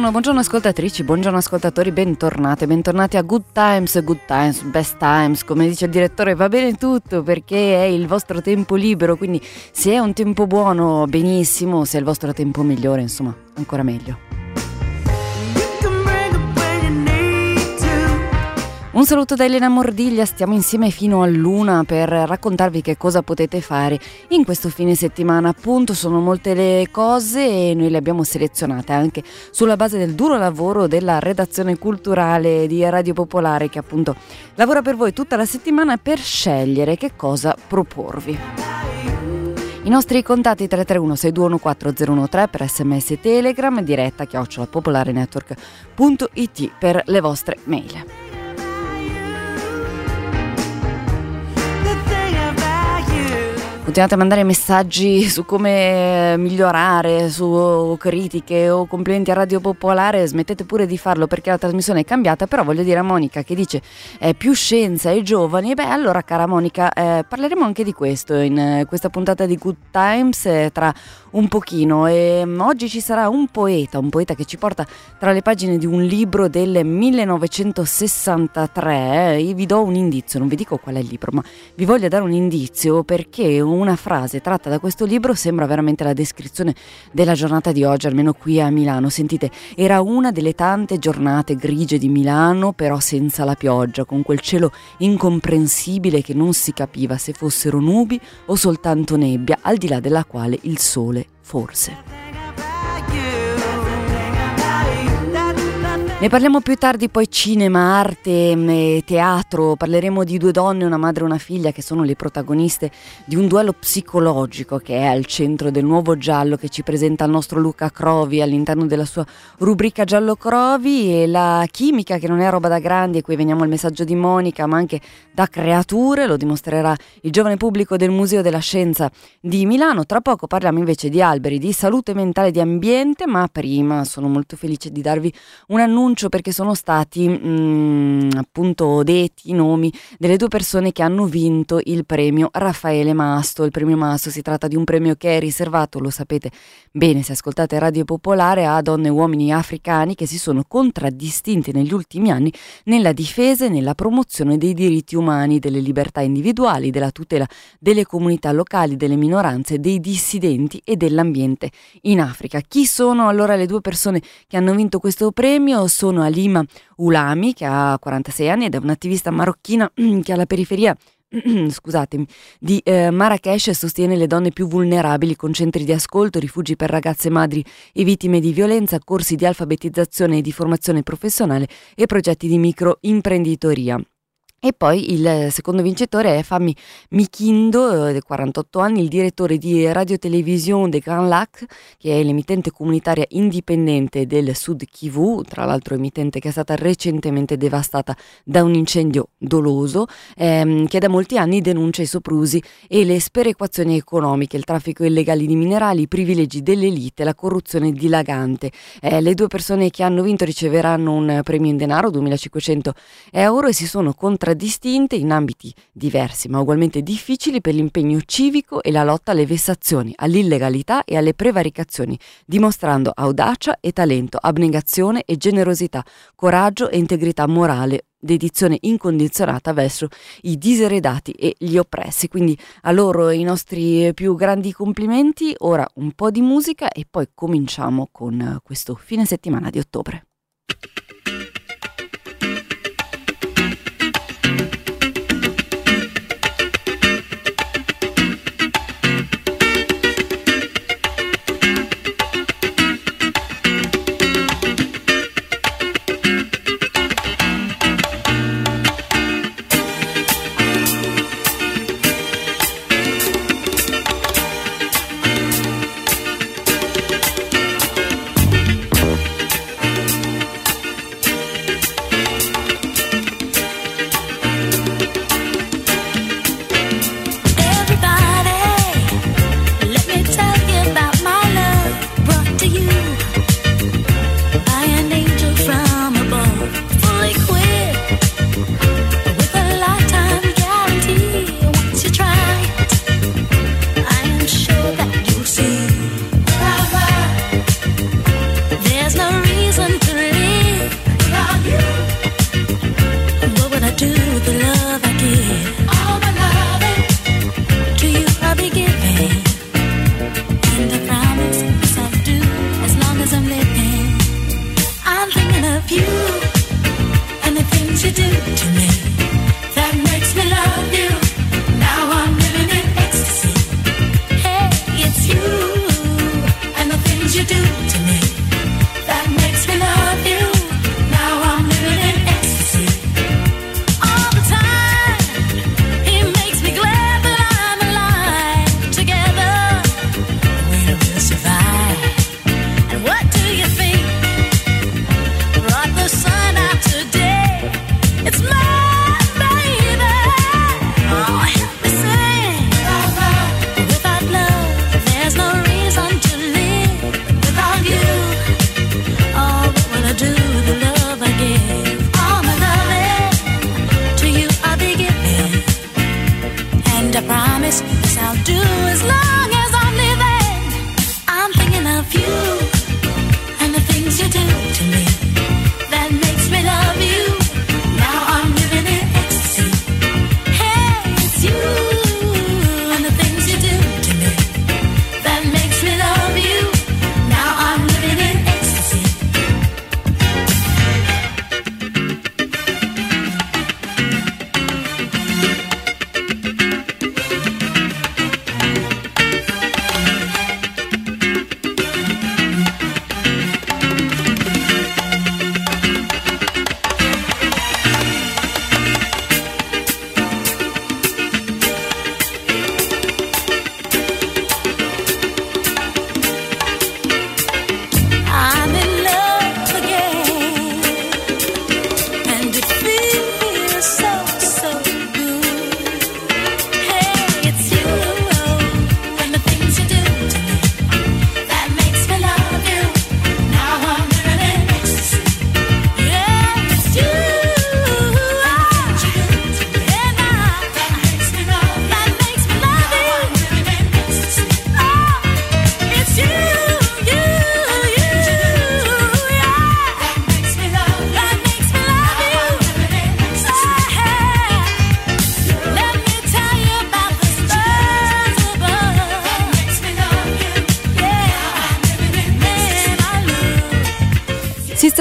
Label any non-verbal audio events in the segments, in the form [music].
Buongiorno, buongiorno ascoltatrici, buongiorno ascoltatori, bentornate, bentornati a Good Times, Good Times, Best Times, come dice il direttore va bene tutto perché è il vostro tempo libero, quindi se è un tempo buono benissimo, se è il vostro tempo migliore insomma ancora meglio. Un saluto da Elena Mordiglia, stiamo insieme fino all'una per raccontarvi che cosa potete fare in questo fine settimana. Appunto sono molte le cose e noi le abbiamo selezionate anche sulla base del duro lavoro della redazione culturale di Radio Popolare che appunto lavora per voi tutta la settimana per scegliere che cosa proporvi. I nostri contatti 331 6214 013 per sms e telegram diretta chiocciolapopolarenetwork.it per le vostre mail. Continuate a mandare messaggi su come migliorare, su critiche o complimenti a Radio Popolare, smettete pure di farlo perché la trasmissione è cambiata, però voglio dire a Monica che dice eh, più scienza e giovani, beh allora cara Monica eh, parleremo anche di questo in eh, questa puntata di Good Times eh, tra un pochino. E um, oggi ci sarà un poeta, un poeta che ci porta tra le pagine di un libro del 1963, io vi do un indizio, non vi dico qual è il libro, ma vi voglio dare un indizio perché un una frase tratta da questo libro sembra veramente la descrizione della giornata di oggi, almeno qui a Milano. Sentite, era una delle tante giornate grigie di Milano, però senza la pioggia, con quel cielo incomprensibile che non si capiva se fossero nubi o soltanto nebbia, al di là della quale il sole forse. Ne parliamo più tardi poi cinema, arte, mm, teatro, parleremo di due donne, una madre e una figlia che sono le protagoniste di un duello psicologico che è al centro del nuovo giallo che ci presenta il nostro Luca Crovi all'interno della sua rubrica Giallo Crovi e la chimica che non è roba da grandi e qui veniamo al messaggio di Monica ma anche da creature, lo dimostrerà il giovane pubblico del Museo della Scienza di Milano. Tra poco parliamo invece di alberi, di salute mentale, di ambiente, ma prima sono molto felice di darvi un annuncio annuncio perché sono stati mh, mm, appunto detti i nomi delle due persone che hanno vinto il premio Raffaele Masto. Il premio Masto si tratta di un premio che è riservato, lo sapete bene se ascoltate Radio Popolare, a donne e uomini africani che si sono contraddistinti negli ultimi anni nella difesa e nella promozione dei diritti umani, delle libertà individuali, della tutela delle comunità locali, delle minoranze, dei dissidenti e dell'ambiente in Africa. Chi sono allora le due persone che hanno vinto questo premio? Sono Alima Ulami, che ha 46 anni ed è un'attivista marocchina [clears throat] che alla periferia [clears throat] scusatemi, di eh, Marrakesh sostiene le donne più vulnerabili con centri di ascolto, rifugi per ragazze madri e vittime di violenza, corsi di alfabetizzazione e di formazione professionale e progetti di microimprenditoria. E poi il secondo vincitore è Fami Michindo, di 48 anni, il direttore di Radio Télévision de Grand Lac, che è l'emittente comunitaria indipendente del Sud Kivu, tra l'altro emittente che è stata recentemente devastata da un incendio doloso, ehm, che da molti anni denuncia i soprusi e le sperequazioni economiche, il traffico illegale di minerali, i privilegi dell'elite, la corruzione dilagante. Eh, le due persone che hanno vinto riceveranno un premio in denaro, 2500 euro, e si sono contraddistinte contraddistinte in ambiti diversi ma ugualmente difficili per l'impegno civico e la lotta alle vessazioni, all'illegalità e alle prevaricazioni, dimostrando audacia e talento, abnegazione e generosità, coraggio e integrità morale dedizione incondizionata verso i diseredati e gli oppressi. Quindi a loro i nostri più grandi complimenti. Ora un po' di musica e poi cominciamo con questo fine settimana di ottobre.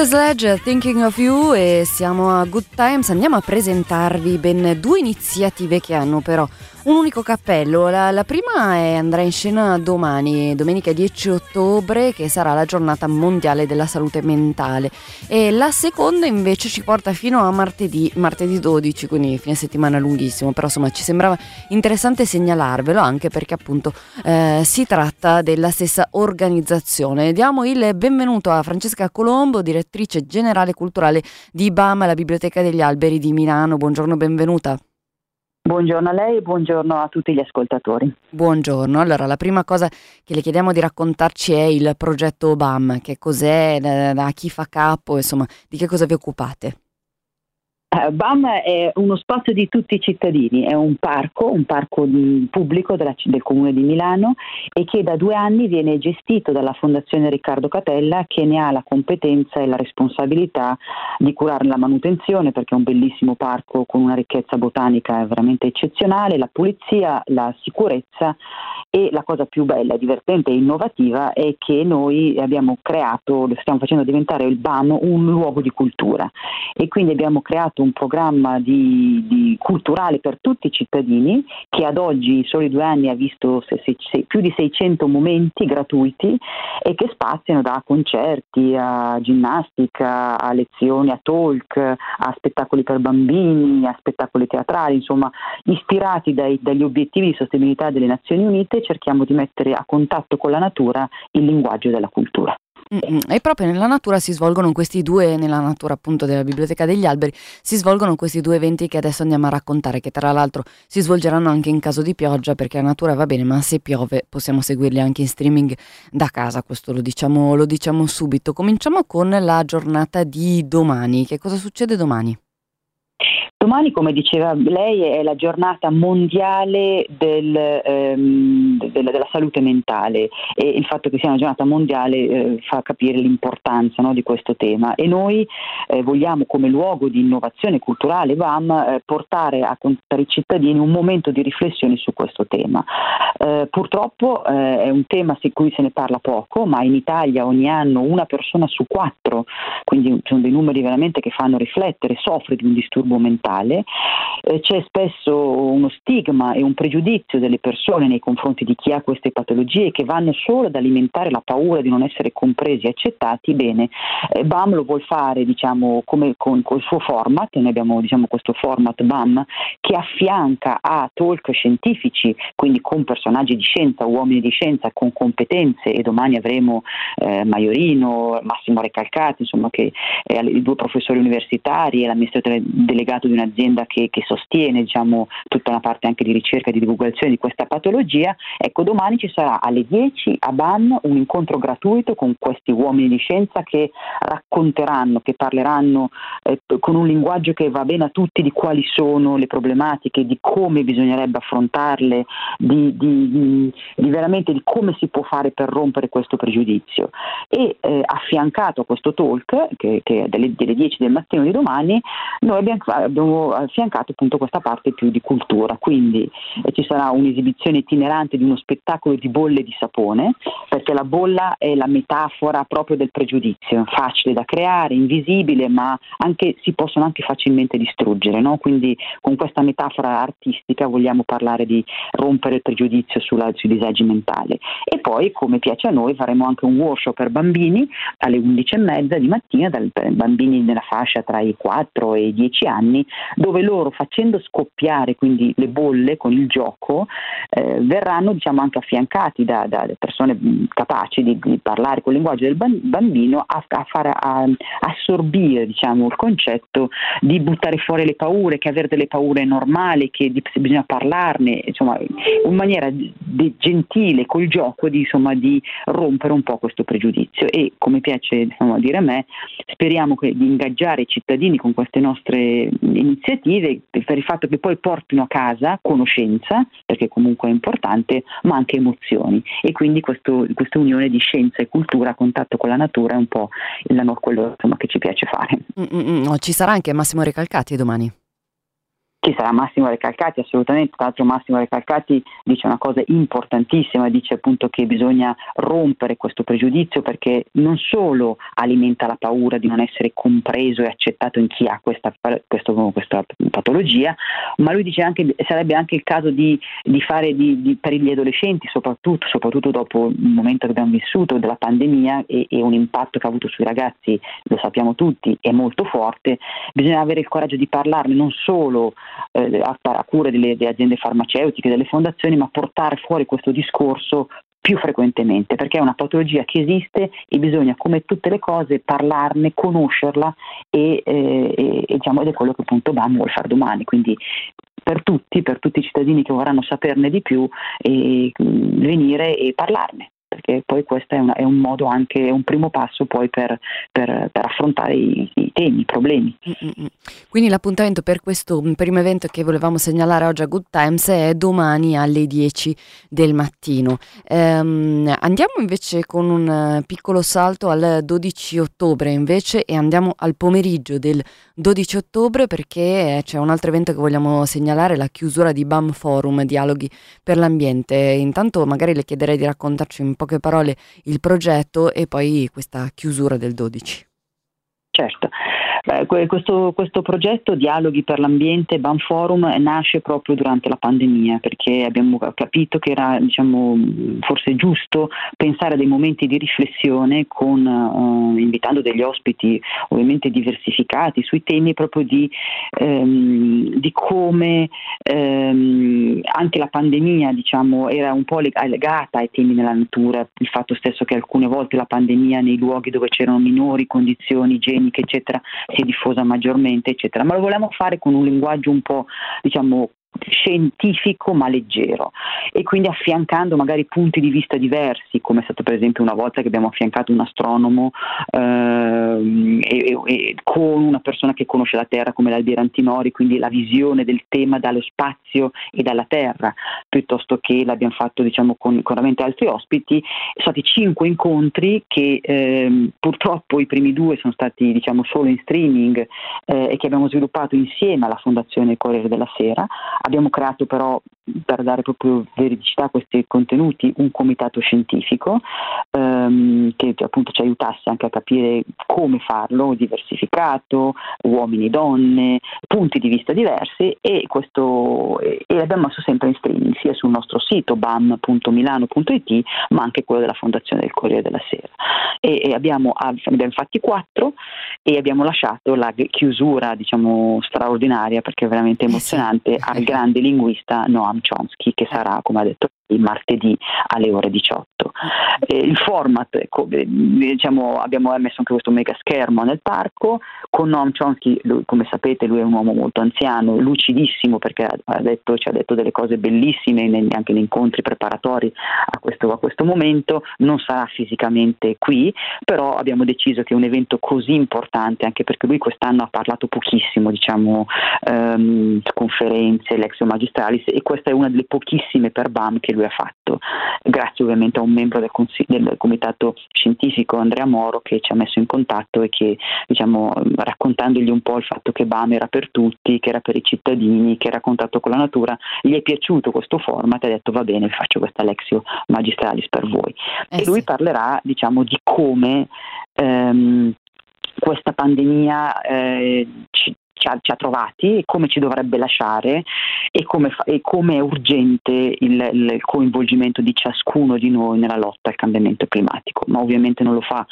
Sledge, Thinking of You e siamo a Good Times. Andiamo a presentarvi ben due iniziative che hanno però un unico cappello. La, la, prima è, andrà in scena domani, domenica 10 ottobre, che sarà la giornata mondiale della salute mentale. E la seconda invece ci porta fino a martedì, martedì 12, quindi fine settimana lunghissimo. Però insomma ci sembrava interessante segnalarvelo anche perché appunto eh, si tratta della stessa organizzazione. Diamo il benvenuto a Francesca Colombo, direttrice generale culturale di BAM, la Biblioteca degli Alberi di Milano. Buongiorno, benvenuta. Buongiorno a lei e buongiorno a tutti gli ascoltatori. Buongiorno, allora la prima cosa che le chiediamo di raccontarci è il progetto OBAM, che cos'è, da, da chi fa capo, insomma, di che cosa vi occupate? Uh, BAM è uno spazio di tutti i cittadini, è un parco, un parco pubblico della, del Comune di Milano e che da due anni viene gestito dalla Fondazione Riccardo Catella che ne ha la competenza e la responsabilità di curare la manutenzione perché è un bellissimo parco con una ricchezza botanica veramente eccezionale, la pulizia, la sicurezza e la cosa più bella, divertente e innovativa è che noi abbiamo creato, stiamo facendo diventare il BAM un luogo di cultura e quindi abbiamo creato un programma di, di culturale per tutti i cittadini che ad oggi in soli due anni ha visto se, se, se, più di 600 momenti gratuiti e che spaziano da concerti a ginnastica, a lezioni, a talk, a spettacoli per bambini, a spettacoli teatrali, insomma ispirati dai, dagli obiettivi di sostenibilità delle Nazioni Unite cerchiamo di mettere a contatto con la natura il linguaggio della cultura. Mm-mm. E proprio nella natura si svolgono questi due, nella natura appunto della Biblioteca degli Alberi, si svolgono questi due eventi che adesso andiamo a raccontare, che tra l'altro si svolgeranno anche in caso di pioggia, perché la natura va bene, ma se piove possiamo seguirli anche in streaming da casa, questo lo diciamo, lo diciamo subito. Cominciamo con la giornata di domani. Che cosa succede domani? Domani, come diceva lei, è la giornata mondiale del, ehm, della, della, salute mentale e il fatto che sia una giornata mondiale eh, fa capire l'importanza no, di questo tema e noi eh, vogliamo come luogo di innovazione culturale VAM eh, portare a contare i cittadini un momento di riflessione su questo tema. Eh, purtroppo eh, è un tema su cui se ne parla poco, ma in Italia ogni anno una persona su quattro, quindi sono dei numeri veramente che fanno riflettere, soffre di un disturbo mentale mentale, eh, c'è spesso uno stigma e un pregiudizio delle persone nei confronti di chi ha queste patologie che vanno solo ad alimentare la paura di non essere compresi e accettati, bene, eh, BAM lo vuol fare diciamo, come con, il suo format, noi abbiamo diciamo, questo format BAM che affianca a talk scientifici, quindi con personaggi di scienza, uomini di scienza con competenze e domani avremo eh, Maiorino, Massimo Recalcati, insomma che i due professori universitari e l'amministratore delegato di un'azienda che, che sostiene diciamo, tutta una parte anche di ricerca e di divulgazione di questa patologia, ecco domani ci sarà alle 10 a BAM un incontro gratuito con questi uomini di scienza che racconteranno, che parleranno eh, con un linguaggio che va bene a tutti di quali sono le problematiche, di come bisognerebbe affrontarle, di, di, di veramente di come si può fare per rompere questo pregiudizio. E eh, affiancato a questo talk, che, che è delle, delle 10 del mattino di domani, noi abbiamo, abbiamo affiancato appunto questa parte più di cultura, quindi eh, ci sarà un'esibizione itinerante di uno spettacolo di bolle di sapone, perché la bolla è la metafora proprio del pregiudizio, facile da creare, invisibile, ma anche, si possono anche facilmente distruggere, no? quindi con questa metafora artistica vogliamo parlare di rompere il pregiudizio sulla, sui disagi mentali. E poi, come piace a noi, faremo anche un workshop per bambini alle 11.30 di mattina, dai bambini nella fascia tra i 4 e i 10 anni, dove loro facendo scoppiare quindi le bolle con il gioco eh, verranno diciamo, anche affiancati da, da persone capaci di, di, parlare con il linguaggio del bambino a, a far a, assorbire diciamo, il concetto di buttare fuori le paure, che avere delle paure è normale, che di, bisogna parlarne, insomma, in maniera di, gentile, col gioco, di, insomma, di rompere un po' questo pregiudizio. E come piace insomma, dire a me, speriamo che, di ingaggiare i cittadini con queste nostre iniziative per il fatto che poi portino a casa conoscenza, perché comunque è importante, ma anche emozioni. E quindi questo, questa unione di scienza e cultura a contatto con la natura è un po' quello insomma, che ci piace fare. Mm-mm, no, ci sarà anche Massimo Recalcati domani. Ci sarà Massimo Recalcati, assolutamente, tra l'altro Massimo Recalcati dice una cosa importantissima, dice appunto che bisogna rompere questo pregiudizio perché non solo alimenta la paura di non essere compreso e accettato in chi ha questa, questo, questa patologia, ma lui dice anche che sarebbe anche il caso di, di fare di, di, per gli adolescenti, soprattutto, soprattutto, dopo il momento che abbiamo vissuto della pandemia e, e un impatto che ha avuto sui ragazzi, lo sappiamo tutti, è molto forte, bisogna avere il coraggio di parlarne non solo eh, a, a, cura delle, delle aziende farmaceutiche, delle fondazioni, ma portare fuori questo discorso più frequentemente, perché è una patologia che esiste e bisogna, come tutte le cose, parlarne, conoscerla e, eh, e, diciamo, ed è quello che appunto BAM vuole fare domani. Quindi per tutti, per tutti i cittadini che vorranno saperne di più, e, venire e parlarne perché poi questo è, è, un modo anche, un primo passo poi per, per, per affrontare i, i, temi, i problemi. Mm-mm. Quindi l'appuntamento per questo primo evento che volevamo segnalare oggi a Good Times è domani alle 10 del mattino. Ehm, andiamo invece con un piccolo salto al 12 ottobre invece e andiamo al pomeriggio del 12 ottobre perché c'è un altro evento che vogliamo segnalare, la chiusura di BAM Forum, Dialoghi per l'Ambiente. Intanto magari le chiederei di raccontarci un poche parole il progetto e poi questa chiusura del 12. Certo, Questo, questo, progetto Dialoghi per l'ambiente Ban Forum nasce proprio durante la pandemia perché abbiamo capito che era diciamo, forse giusto pensare a dei momenti di riflessione con, uh, invitando degli ospiti ovviamente diversificati sui temi proprio di, um, di come um, anche la pandemia diciamo, era un po' legata ai temi della natura, il fatto stesso che alcune volte la pandemia nei luoghi dove c'erano minori condizioni igieniche eccetera si è diffusa maggiormente, eccetera. Ma lo volevamo fare con un linguaggio un po' diciamo scientifico ma leggero. E quindi affiancando magari punti di vista diversi come è stato per esempio una volta che abbiamo affiancato un astronomo eh, e, e, con una persona che conosce la Terra come l'Albiera Antinori quindi la visione del tema dallo spazio e dalla Terra piuttosto che l'abbiamo fatto diciamo con, con altri ospiti sono stati cinque incontri che eh, purtroppo i primi due sono stati diciamo solo in streaming eh, e che abbiamo sviluppato insieme alla Fondazione Corriere della Sera Abbiamo creato però, per dare proprio veridicità a questi contenuti, un comitato scientifico ehm, che appunto ci aiutasse anche a capire come farlo, diversificato, uomini e donne, punti di vista diversi e, questo, e l'abbiamo messo sempre in streaming sia sul nostro sito bam.milano.it ma anche quello della Fondazione del Corriere della Sera. E, e abbiamo, abbiamo fatti quattro e abbiamo lasciato la chiusura diciamo straordinaria perché è veramente emozionante eh sì. al [laughs] grande linguista Noam Chomsky che sarà, come ha detto il martedì alle ore 18. Eh, il format, ecco, diciamo, abbiamo messo anche questo mega schermo nel parco, con Noam Chomsky, lui, come sapete lui è un uomo molto anziano, lucidissimo perché ha detto, ci ha detto delle cose bellissime anche negli incontri preparatori a questo, a questo momento, non sarà fisicamente qui, però abbiamo deciso che un evento così importante, anche perché lui quest'anno ha parlato pochissimo, diciamo, ehm, conferenze, Lexio Magistralis, e questa è una delle pochissime per BAM che lui ha fatto, grazie ovviamente a un membro del, consig- del comitato scientifico, Andrea Moro, che ci ha messo in contatto e che, diciamo, raccontandogli un po' il fatto che BAM era per tutti, che era per i cittadini, che era a contatto con la natura, gli è piaciuto questo format e ha detto va bene, faccio questa Lexio Magistralis per voi. Eh e lui parlerà, diciamo, di come ehm, questa pandemia eh, ci, ci ha, ci ha, trovati e come ci dovrebbe lasciare e come, fa, e come è urgente il, il, coinvolgimento di ciascuno di noi nella lotta al cambiamento climatico. Ma ovviamente non lo fa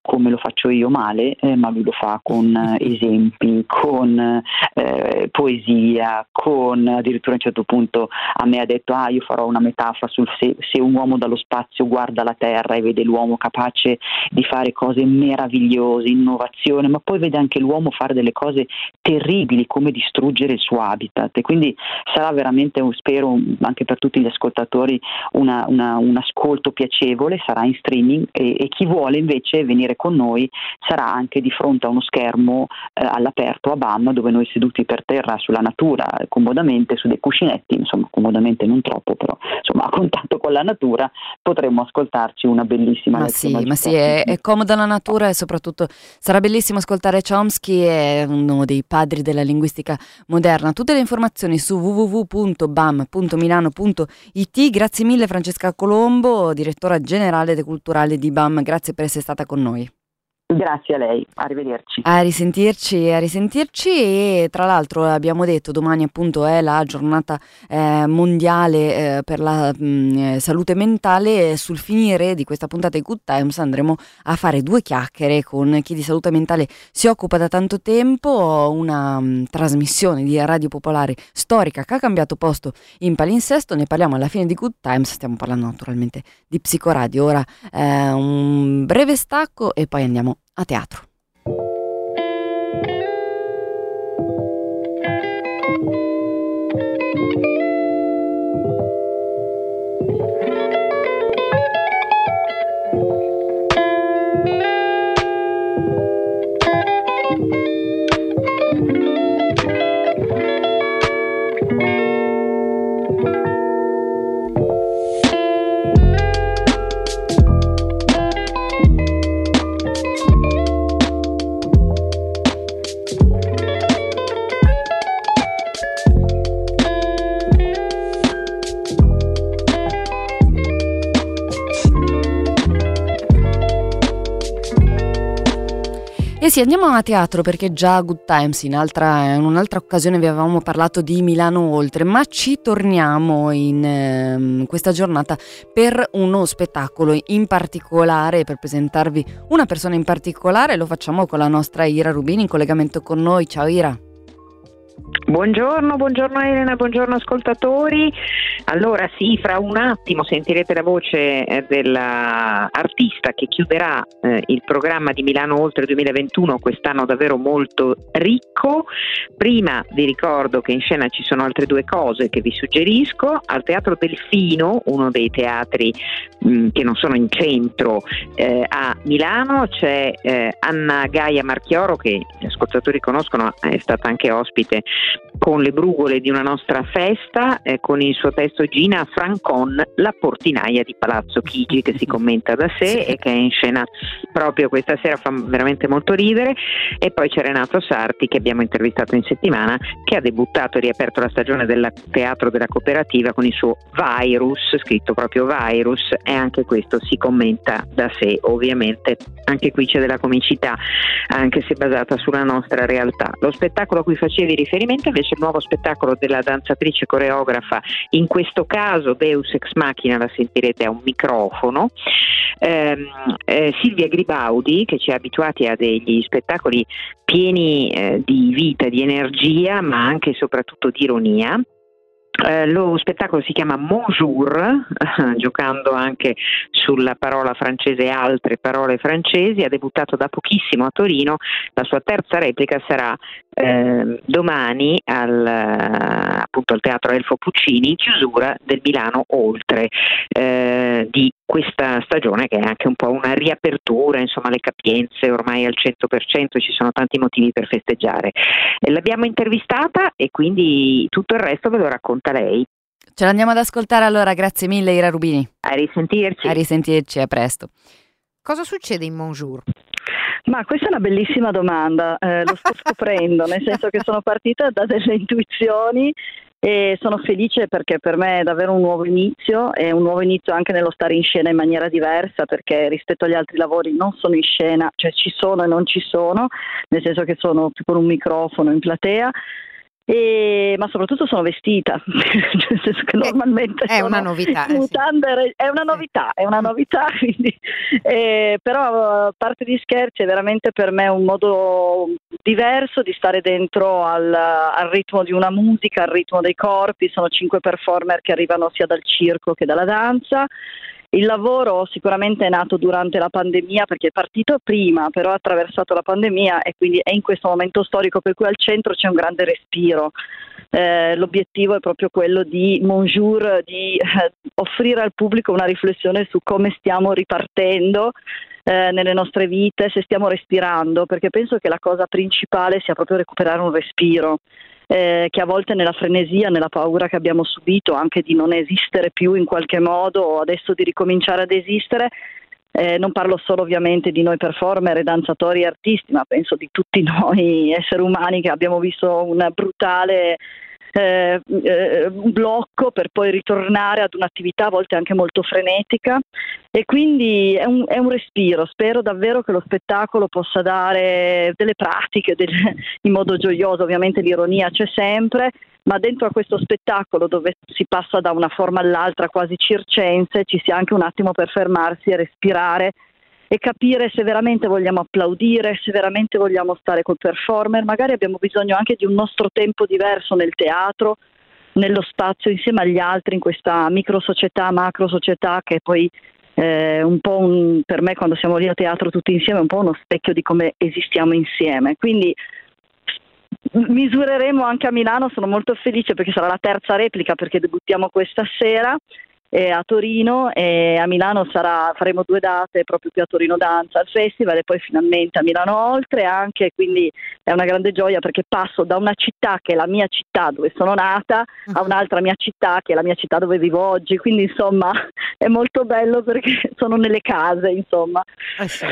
come lo faccio io male, eh, ma lui lo fa con eh, esempi, con eh, poesia, con addirittura a un certo punto a me ha detto ah io farò una metafora sul se, se un uomo dallo spazio guarda la Terra e vede l'uomo capace di fare cose meravigliose, innovazione, ma poi vede anche l'uomo fare delle cose terribili come distruggere il suo habitat. E quindi sarà veramente, spero anche per tutti gli ascoltatori, una, una, un ascolto piacevole, sarà in streaming e, e, chi vuole invece venire con noi sarà anche di fronte a uno schermo eh, all'aperto a BAM dove noi seduti per terra sulla natura comodamente su dei cuscinetti, insomma comodamente non troppo però insomma a contatto con la natura potremmo ascoltarci una bellissima ma sì, ma sì, è, è comoda la natura e soprattutto sarà bellissimo ascoltare Chomsky, è uno dei padri della linguistica moderna. Tutte le informazioni su www.bam.milano.it. Grazie mille Francesca Colombo, direttora generale e culturale di BAM, grazie per essere stata con noi. Grazie a lei, arrivederci. A risentirci, a risentirci e tra l'altro abbiamo detto domani appunto è la giornata eh, mondiale eh, per la mh, mm, eh, salute mentale. Sul finire di questa puntata di Good Times andremo a fare due chiacchiere con chi di salute mentale si occupa da tanto tempo, una mh, mm, trasmissione di Radio Popolare storica che ha cambiato posto in palinsesto, ne parliamo alla fine di Good Times, stiamo parlando naturalmente di Psicoradio, ora eh, un breve stacco e poi andiamo a teatro. Sì, andiamo a teatro perché già a Good Times in, altra, in, un'altra occasione vi avevamo parlato di Milano Oltre, ma ci torniamo in eh, questa giornata per uno spettacolo in particolare, per presentarvi una persona in particolare, lo facciamo con la nostra Ira Rubini in collegamento con noi. Ciao Ira. Buongiorno, buongiorno Elena, buongiorno ascoltatori. Allora sì, fra un attimo sentirete la voce eh, dell'artista che chiuderà eh, il programma di Milano Oltre 2021, quest'anno davvero molto ricco. Prima vi ricordo che in scena ci sono altre due cose che vi suggerisco. Al Teatro Delfino, uno dei teatri mh, mm, che non sono in centro eh, a Milano, c'è eh, Anna Gaia Marchioro che gli ascoltatori conoscono, è stata anche ospite con le brugole di una nostra festa, eh, con il suo testo Gina Francon, la portinaia di Palazzo Chigi, che si [laughs] commenta da sé e che è in scena proprio questa sera, fa veramente molto ridere. E poi c'è Renato Sarti, che abbiamo intervistato in settimana, che ha debuttato e riaperto la stagione del teatro della cooperativa con il suo Virus, scritto proprio Virus, e anche questo si commenta da sé, ovviamente. Anche qui c'è della comicità, anche se basata sulla nostra realtà. Lo spettacolo a cui facevi riferimento invece il nuovo spettacolo della danzatrice coreografa, in questo caso Deus Ex Machina la sentirete a un microfono, eh, eh, Silvia Gribaudi che ci ha abituati a degli spettacoli pieni eh, di vita, di energia ma anche e soprattutto di ironia. Eh, lo spettacolo si chiama Bonjour, [laughs] giocando anche sulla parola francese e altre parole francesi, ha debuttato da pochissimo a Torino, la sua terza replica sarà eh, domani al, appunto, al Teatro Elfo Puccini in chiusura del Milano Oltre eh, di questa stagione che è anche un po' una riapertura, insomma le capienze ormai al 100%, ci sono tanti motivi per festeggiare. Eh, l'abbiamo intervistata e quindi tutto il resto ve lo racconta lei. Ce l'andiamo ad ascoltare allora, grazie mille Ira Rubini. A risentirci. A risentirci, a presto. Cosa succede in Monjour? Ma questa è una bellissima domanda, eh, lo sto scoprendo, nel senso che sono partita da delle intuizioni e sono felice perché per me è davvero un nuovo inizio e un nuovo inizio anche nello stare in scena in maniera diversa perché rispetto agli altri lavori non sono in scena, cioè ci sono e non ci sono, nel senso che sono più con un microfono in platea e, ma soprattutto sono vestita, [laughs] nel senso che normalmente è una novità, eh, mutande, è una novità, è una novità, [laughs] quindi, eh, però a parte di scherzi è veramente per me un modo diverso di stare dentro al, al ritmo di una musica, al ritmo dei corpi, sono cinque performer che arrivano sia dal circo che dalla danza il lavoro sicuramente è nato durante la pandemia perché è partito prima, però ha attraversato la pandemia e quindi è in questo momento storico per cui al centro c'è un grande respiro. Eh, l'obiettivo è proprio quello di Monjour, di eh, offrire al pubblico una riflessione su come stiamo ripartendo eh, nelle nostre vite, se stiamo respirando, perché penso che la cosa principale sia proprio recuperare un respiro eh, che a volte nella frenesia, nella paura che abbiamo subito anche di non esistere più in qualche modo o adesso di ricominciare ad esistere, eh, non parlo solo ovviamente di noi performer, danzatori e artisti, ma penso di tutti [laughs] noi esseri umani che abbiamo visto un brutale eh, eh, un blocco per poi ritornare ad un'attività a volte anche molto frenetica e quindi è un, è un respiro. Spero davvero che lo spettacolo possa dare delle pratiche del, [laughs] in modo gioioso, ovviamente l'ironia c'è sempre, ma dentro a questo spettacolo dove si passa da una forma all'altra quasi circense ci sia anche un attimo per fermarsi e respirare e capire se veramente vogliamo applaudire, se veramente vogliamo stare col performer, magari abbiamo bisogno anche di un nostro tempo diverso nel teatro, nello spazio insieme agli altri in questa micro società, macro società che poi eh, un po' un, per me quando siamo lì a teatro tutti insieme è un po' uno specchio di come esistiamo insieme. Quindi misureremo anche a Milano, sono molto felice perché sarà la terza replica perché debuttiamo questa sera eh, a Torino e a Milano sarà, faremo due date proprio qui a Torino Danza al festival e poi finalmente a Milano Oltre anche, quindi è una grande gioia perché passo da una città che è la mia città dove sono nata a un'altra mia città che è la mia città dove vivo oggi, quindi insomma [laughs] è molto bello perché [laughs] sono nelle case insomma. Eh sì.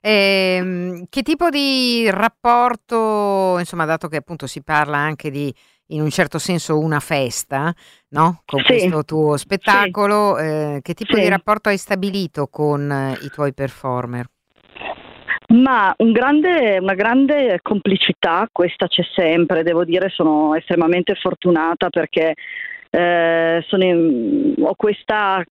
eh, che tipo di rapporto, insomma dato che appunto si parla anche di in un certo senso una festa, no? Con sì. questo tuo spettacolo. Sì. Eh, che tipo sì. di rapporto hai stabilito con eh, i tuoi performer? Ma un grande, una grande complicità, questa c'è sempre, devo dire, sono estremamente fortunata perché eh, in, ho questa,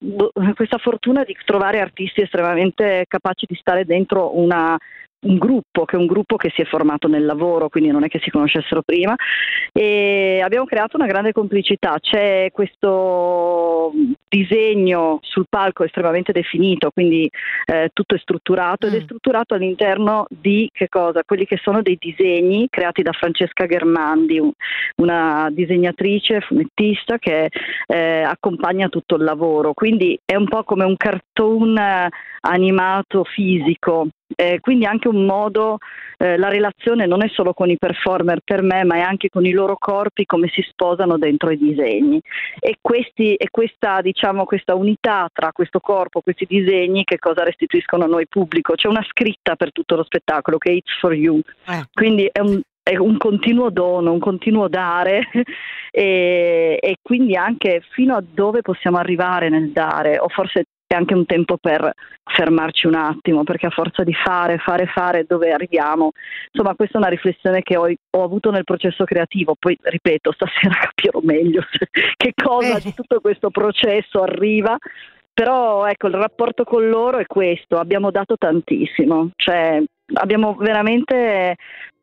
questa, fortuna di trovare artisti estremamente capaci di stare dentro una un gruppo, che è un gruppo che si è formato nel lavoro, quindi non è che si conoscessero prima, e abbiamo creato una grande complicità. C'è questo disegno sul palco estremamente definito, quindi eh, tutto è strutturato mm. ed è mm. strutturato all'interno di che cosa? Quelli che sono dei disegni creati da Francesca Germandi, una disegnatrice, fumettista che eh, accompagna tutto il lavoro. Quindi è un po' come un cartoon animato fisico eh, quindi anche un modo, eh, la relazione non è solo con i performer per me, ma è anche con i loro corpi, come si sposano dentro i disegni. E, questi, e questa, diciamo, questa unità tra questo corpo, questi disegni, che cosa restituiscono a noi pubblico? C'è una scritta per tutto lo spettacolo che è It's for You. Eh. Quindi è un, è un continuo dono, un continuo dare [laughs] e, e, quindi anche fino a dove possiamo arrivare nel dare o forse è anche un tempo per fermarci un attimo, perché a forza di fare, fare, fare, dove arriviamo? Insomma, questa è una riflessione che ho, ho avuto nel processo creativo, poi ripeto, stasera [laughs] capirò meglio che cosa eh. di tutto questo processo arriva. Però ecco, il rapporto con loro è questo, abbiamo dato tantissimo, cioè abbiamo veramente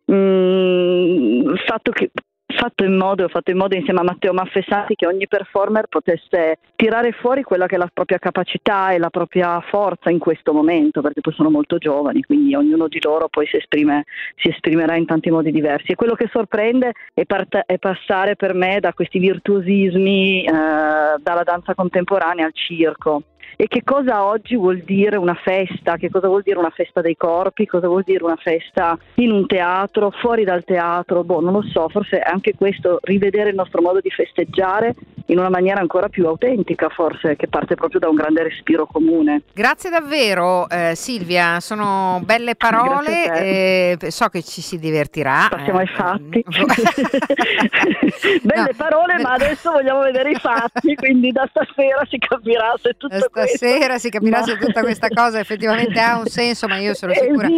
mh, mm, fatto che fatto in modo, ho fatto in modo insieme a Matteo Maffesati che ogni performer potesse tirare fuori quella che è la propria capacità e la propria forza in questo momento, perché poi sono molto giovani, quindi ognuno di loro poi si, esprime, si esprimerà in tanti modi diversi. E quello che sorprende è, part- è passare per me da questi virtuosismi, eh, dalla danza contemporanea al circo e che cosa oggi vuol dire una festa, che cosa vuol dire una festa dei corpi, cosa vuol dire una festa in un teatro, fuori dal teatro, boh, non lo so, forse anche questo, rivedere il nostro modo di festeggiare in una maniera ancora più autentica, forse, che parte proprio da un grande respiro comune. Grazie davvero eh, Silvia, sono belle parole, eh, so che ci si divertirà. Passiamo ai eh, fatti. [laughs] belle no, parole, ma adesso vogliamo vedere i fatti, quindi da stasera si capirà se tutto stasera si capirà ma... se tutta questa cosa effettivamente ha un senso, ma io sono sicura,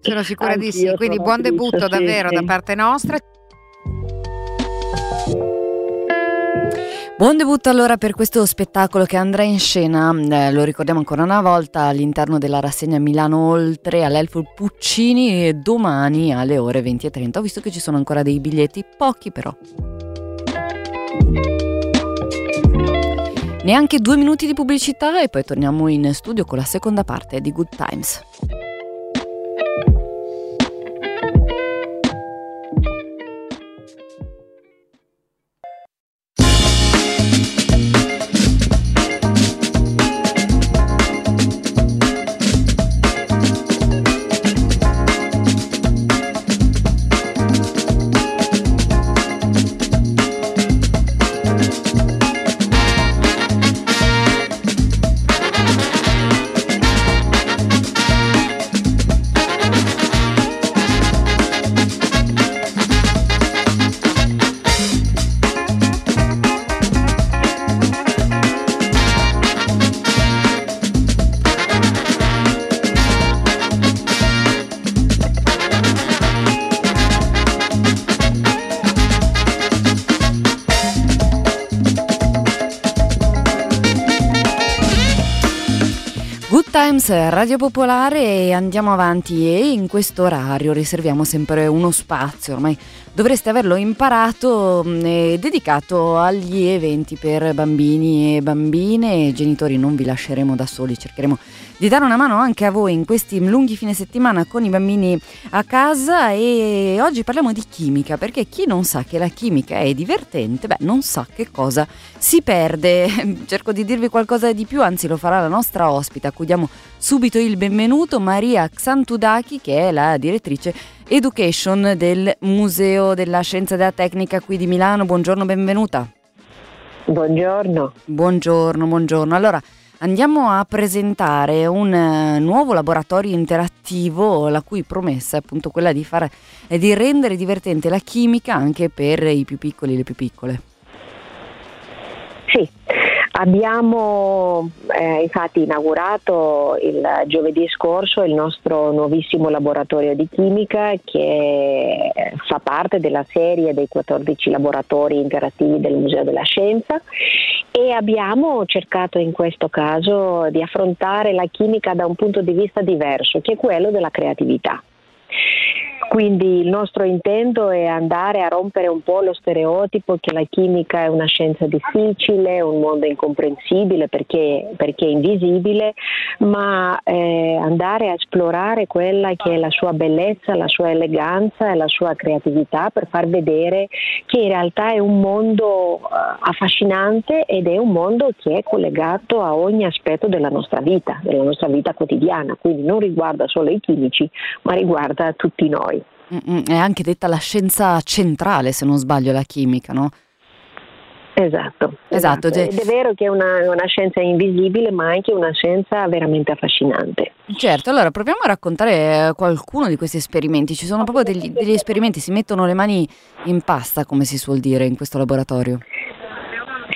sono sicura di sì. Quindi buon debutto davvero sì. da parte nostra. Buon debutto allora per questo spettacolo che andrà in scena, eh, lo ricordiamo ancora una volta, all'interno della rassegna Milano Oltre all'Elfo Puccini domani alle ore 20.30. Ho visto che ci sono ancora dei biglietti, pochi però. Neanche due minuti di pubblicità e poi torniamo in studio con la seconda parte di Good Times. Times, Radio Popolare e andiamo avanti e in questo orario riserviamo sempre uno spazio, ormai dovreste averlo imparato, eh, dedicato agli eventi per bambini e bambine. Genitori non vi lasceremo da soli, cercheremo di dare una mano anche a voi in questi lunghi fine settimana con i bambini a casa e oggi parliamo di chimica perché chi non sa che la chimica è divertente, beh, non sa che cosa si perde. [laughs] Cerco di dirvi qualcosa di più, anzi lo farà la nostra ospite, a cui diamo subito il benvenuto, Maria Xantudaki, che è la direttrice Education del Museo della Scienza e della Tecnica qui di Milano. Buongiorno, benvenuta. Buongiorno. Buongiorno, buongiorno. Allora, andiamo a presentare un uh, nuovo laboratorio interattivo la cui promessa è appunto quella di, fare, è di rendere divertente la chimica anche per i più piccoli e le più piccole. Sì, Abbiamo eh, infatti inaugurato il giovedì scorso il nostro nuovissimo laboratorio di chimica che fa parte della serie dei 14 laboratori interattivi del Museo della Scienza e abbiamo cercato in questo caso di affrontare la chimica da un punto di vista diverso, che è quello della creatività. Quindi il nostro intento è andare a rompere un po' lo stereotipo che la chimica è una scienza difficile, un mondo incomprensibile perché, perché è invisibile, ma eh, andare a esplorare quella che è la sua bellezza, la sua eleganza e la sua creatività per far vedere che in realtà è un mondo uh, affascinante ed è un mondo che è collegato a ogni aspetto della nostra vita, della nostra vita quotidiana, quindi non riguarda solo i chimici, ma riguarda tutti noi. È anche detta la scienza centrale, se non sbaglio, la chimica, no? Esatto, esatto. esatto. Ed è vero che è una, una, scienza invisibile, ma anche una scienza veramente affascinante. Certo, allora proviamo a raccontare qualcuno di questi esperimenti. Ci sono proprio degli, degli esperimenti, si mettono le mani in pasta, come si suol dire, in questo laboratorio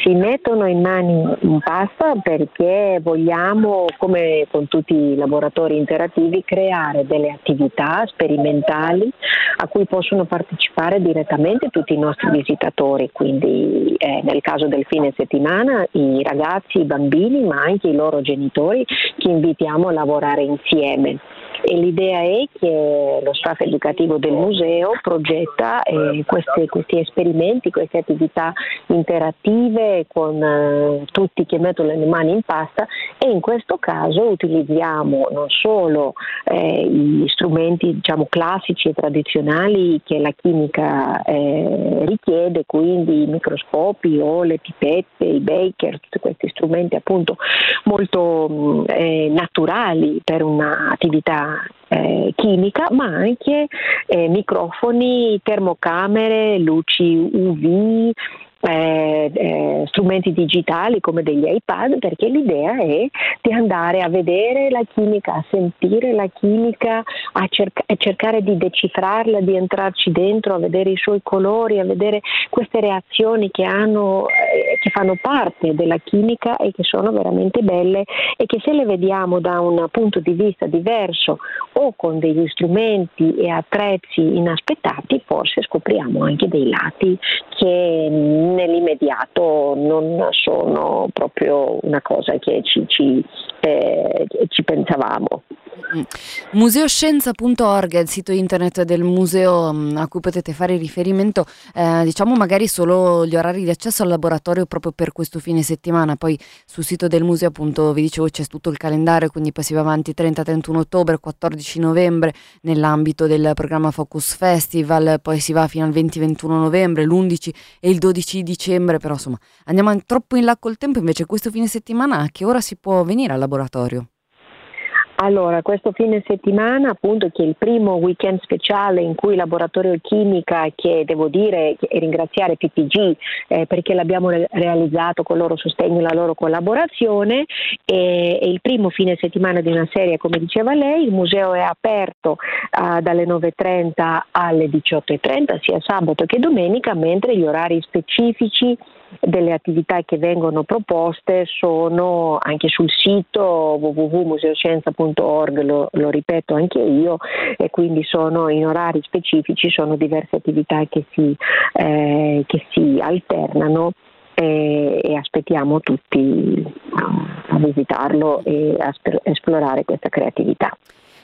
si mettono in mani in pasta perché vogliamo, come con tutti i laboratori interattivi, creare delle attività sperimentali a cui possono partecipare direttamente tutti i nostri visitatori, quindi eh, nel caso del fine settimana i ragazzi, i bambini, ma anche i loro genitori che invitiamo a lavorare insieme. E l'idea è che lo staff educativo del museo progetta eh, questi, questi, esperimenti, queste attività interattive con eh, tutti che mettono le mani in pasta e in questo caso utilizziamo non solo eh, gli strumenti diciamo, classici e tradizionali che la chimica eh, richiede, quindi i microscopi o le pipette, i baker, tutti questi strumenti appunto molto mm, eh, naturali per un'attività eh, chimica, ma anche eh, microfoni, termocamere, luci UV, eh, eh, strumenti digitali come degli iPad perché l'idea è di andare a vedere la chimica, a sentire la chimica, a, cerca- a, cercare di decifrarla, di entrarci dentro, a vedere i suoi colori, a vedere queste reazioni che, hanno, eh, che fanno parte della chimica e che sono veramente belle e che se le vediamo da un punto di vista diverso o con degli strumenti e attrezzi inaspettati forse scopriamo anche dei lati che nell'immediato non sono proprio una cosa che ci, ci, eh, ci pensavamo. Museoscienza.org è il sito internet del museo mm, a cui potete fare riferimento, eh, diciamo magari solo gli orari di accesso al laboratorio proprio per questo fine settimana, poi sul sito del museo appunto vi dicevo c'è tutto il calendario, quindi poi si va avanti 30-31 ottobre, 14 novembre nell'ambito del programma Focus Festival, poi si va fino al 20-21 novembre, l'11 e il 12 dicembre, però insomma andiamo troppo in là col tempo, invece questo fine settimana a che ora si può venire al laboratorio? Allora, questo fine settimana, appunto, che è il primo weekend speciale in cui il laboratorio chimica, che devo dire e ringraziare PPG eh, perché l'abbiamo re- realizzato con il loro sostegno e la loro collaborazione, è, è, il primo fine settimana di una serie, come diceva lei. Il museo è aperto uh, dalle 9.30 alle 18.30, sia sabato che domenica, mentre gli orari specifici delle attività che vengono proposte sono anche sul sito www.museoscienza.org, lo, lo ripeto anche io, e quindi sono in orari specifici, sono diverse attività che si, eh, che si alternano e, e, aspettiamo tutti a, visitarlo e a sp- esplorare questa creatività.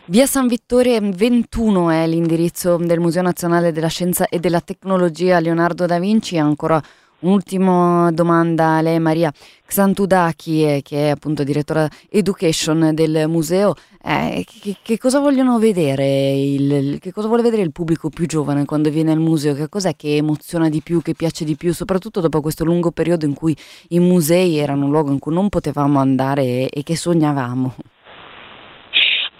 Via San Vittore 21 è l'indirizzo del Museo Nazionale della Scienza e della Tecnologia Leonardo da Vinci, ancora Un'ultima domanda a lei Maria Xantudaki, eh, che è appunto direttora education del museo, eh, che, che, cosa vogliono vedere, il, che cosa vuole vedere il pubblico più giovane quando viene al museo? Che cos'è che emoziona di più, che piace di più, soprattutto dopo questo lungo periodo in cui i musei erano un luogo in cui non potevamo andare e, e che sognavamo?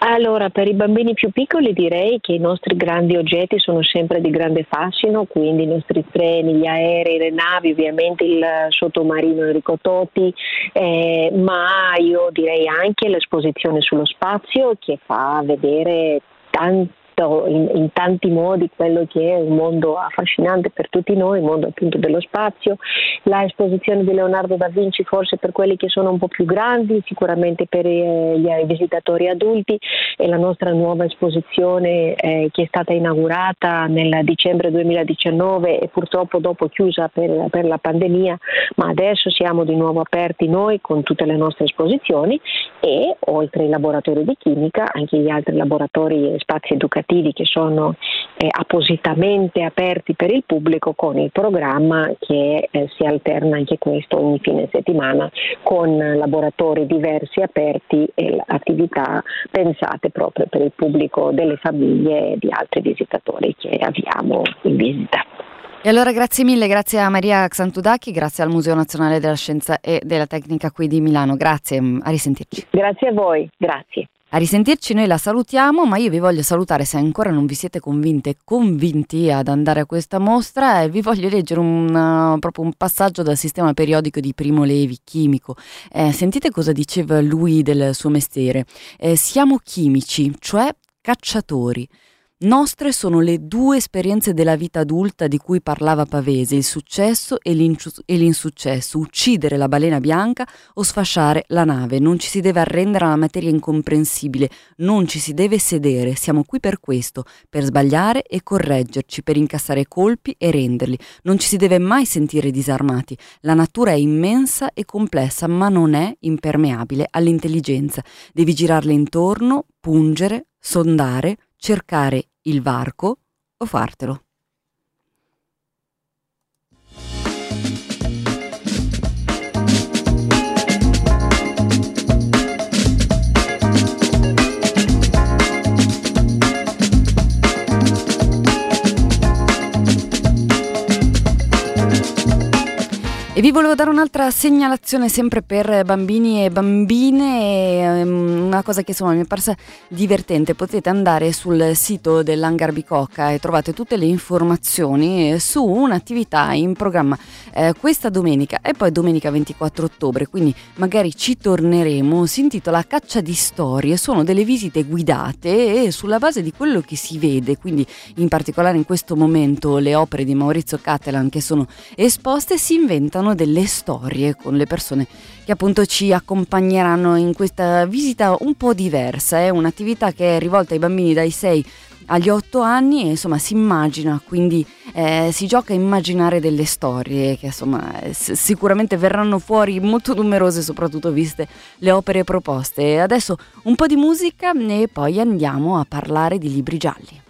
Allora, per i bambini più piccoli direi che i nostri grandi oggetti sono sempre di grande fascino, quindi i nostri treni, gli aerei, le navi, ovviamente il sottomarino Enrico Totti, eh, ma io direi anche l'esposizione sullo spazio che fa vedere tanti in, in, tanti modi quello che è un mondo affascinante per tutti noi, il mondo appunto dello spazio, la esposizione di Leonardo da Vinci forse per quelli che sono un po' più grandi, sicuramente per eh, gli visitatori adulti. E la nostra nuova esposizione eh, che è stata inaugurata nel dicembre 2019 e purtroppo dopo chiusa per, per la pandemia, ma adesso siamo di nuovo aperti noi con tutte le nostre esposizioni e oltre ai laboratori di chimica anche gli altri laboratori e spazi educativi educativi che sono eh, appositamente aperti per il pubblico con il programma che eh, si alterna anche questo ogni fine settimana con laboratori diversi aperti e attività pensate proprio per il pubblico delle famiglie e di altri visitatori che abbiamo in visita. E allora grazie mille, grazie a Maria Xantudacchi, grazie al Museo Nazionale della Scienza e della Tecnica qui di Milano. Grazie, a risentirci. Grazie a voi, grazie. A risentirci noi la salutiamo, ma io vi voglio salutare se ancora non vi siete convinte convinti ad andare a questa mostra e vi voglio leggere un, uh, proprio un passaggio dal sistema periodico di Primo Levi, chimico. Eh, sentite cosa diceva lui del suo mestiere. Eh, siamo chimici, cioè cacciatori. Nostre sono le due esperienze della vita adulta di cui parlava Pavese, il successo e, e, l'insuccesso, uccidere la balena bianca o sfasciare la nave. Non ci si deve arrendere alla materia incomprensibile, non ci si deve sedere, siamo qui per questo, per sbagliare e correggerci, per incassare colpi e renderli. Non ci si deve mai sentire disarmati. La natura è immensa e complessa, ma non è impermeabile all'intelligenza. Devi girarle intorno, pungere, sondare, cercare il varco o fartelo. E vi volevo dare un'altra segnalazione sempre per bambini e bambine, ehm, una cosa che insomma mi è parsa divertente, potete andare sul sito dell'Hangar Bicocca e trovate tutte le informazioni su un'attività in programma eh, questa domenica e poi domenica 24 ottobre, quindi magari ci torneremo, si intitola Caccia di storie, sono delle visite guidate e sulla base di quello che si vede, quindi in particolare in questo momento le opere di Maurizio Catalan che sono esposte si inventano raccontano delle storie con le persone che appunto ci accompagneranno in questa visita un po' diversa, è un'attività che è rivolta ai bambini dai 6 agli 8 anni e insomma si immagina, quindi eh, si gioca a immaginare delle storie che insomma sicuramente verranno fuori molto numerose soprattutto viste le opere proposte. Adesso un po' di musica e poi andiamo a parlare di libri gialli.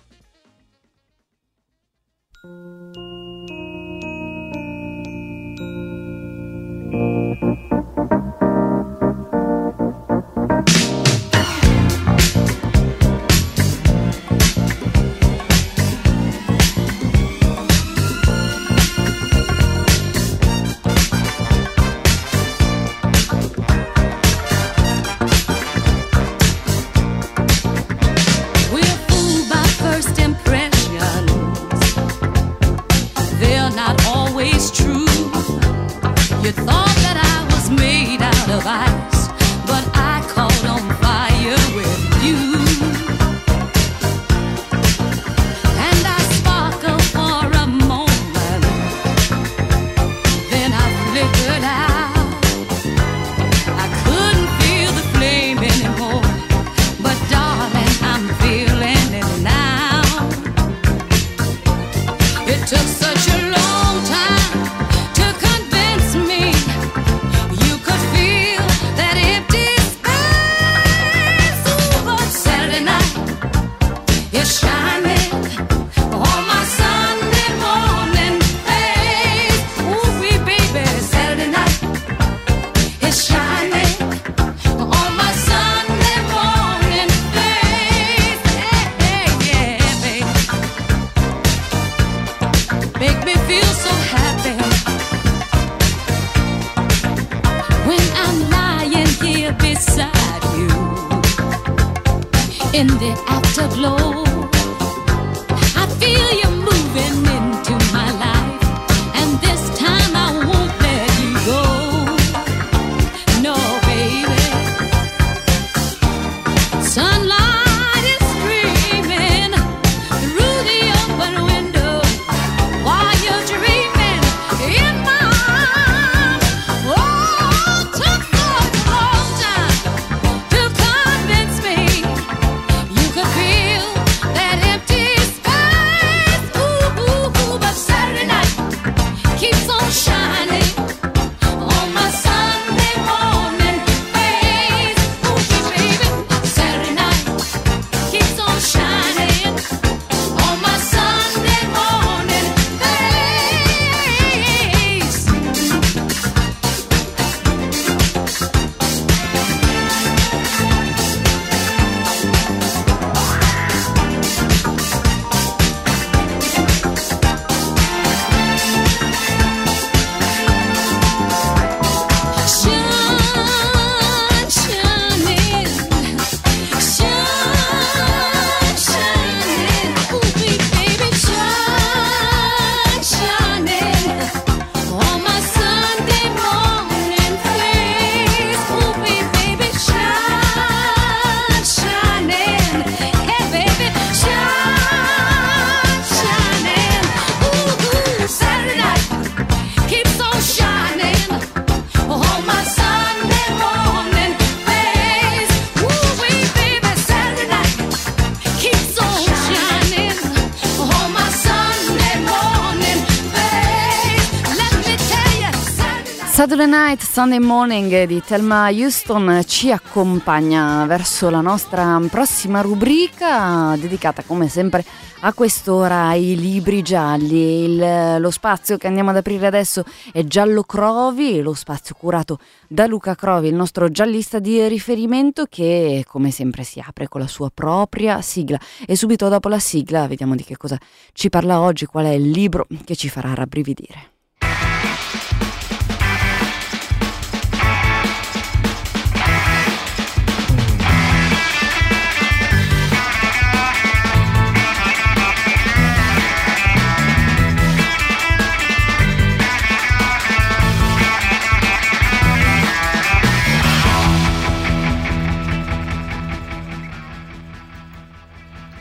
Saturday Night, Sunday Morning di Thelma Houston ci accompagna verso la nostra prossima rubrica dedicata come sempre a quest'ora ai libri gialli. Il, lo spazio che andiamo ad aprire adesso è Giallo Crovi, lo spazio curato da Luca Crovi, il nostro giallista di riferimento che come sempre si apre con la sua propria sigla e subito dopo la sigla vediamo di che cosa ci parla oggi, qual è il libro che ci farà rabbrividire.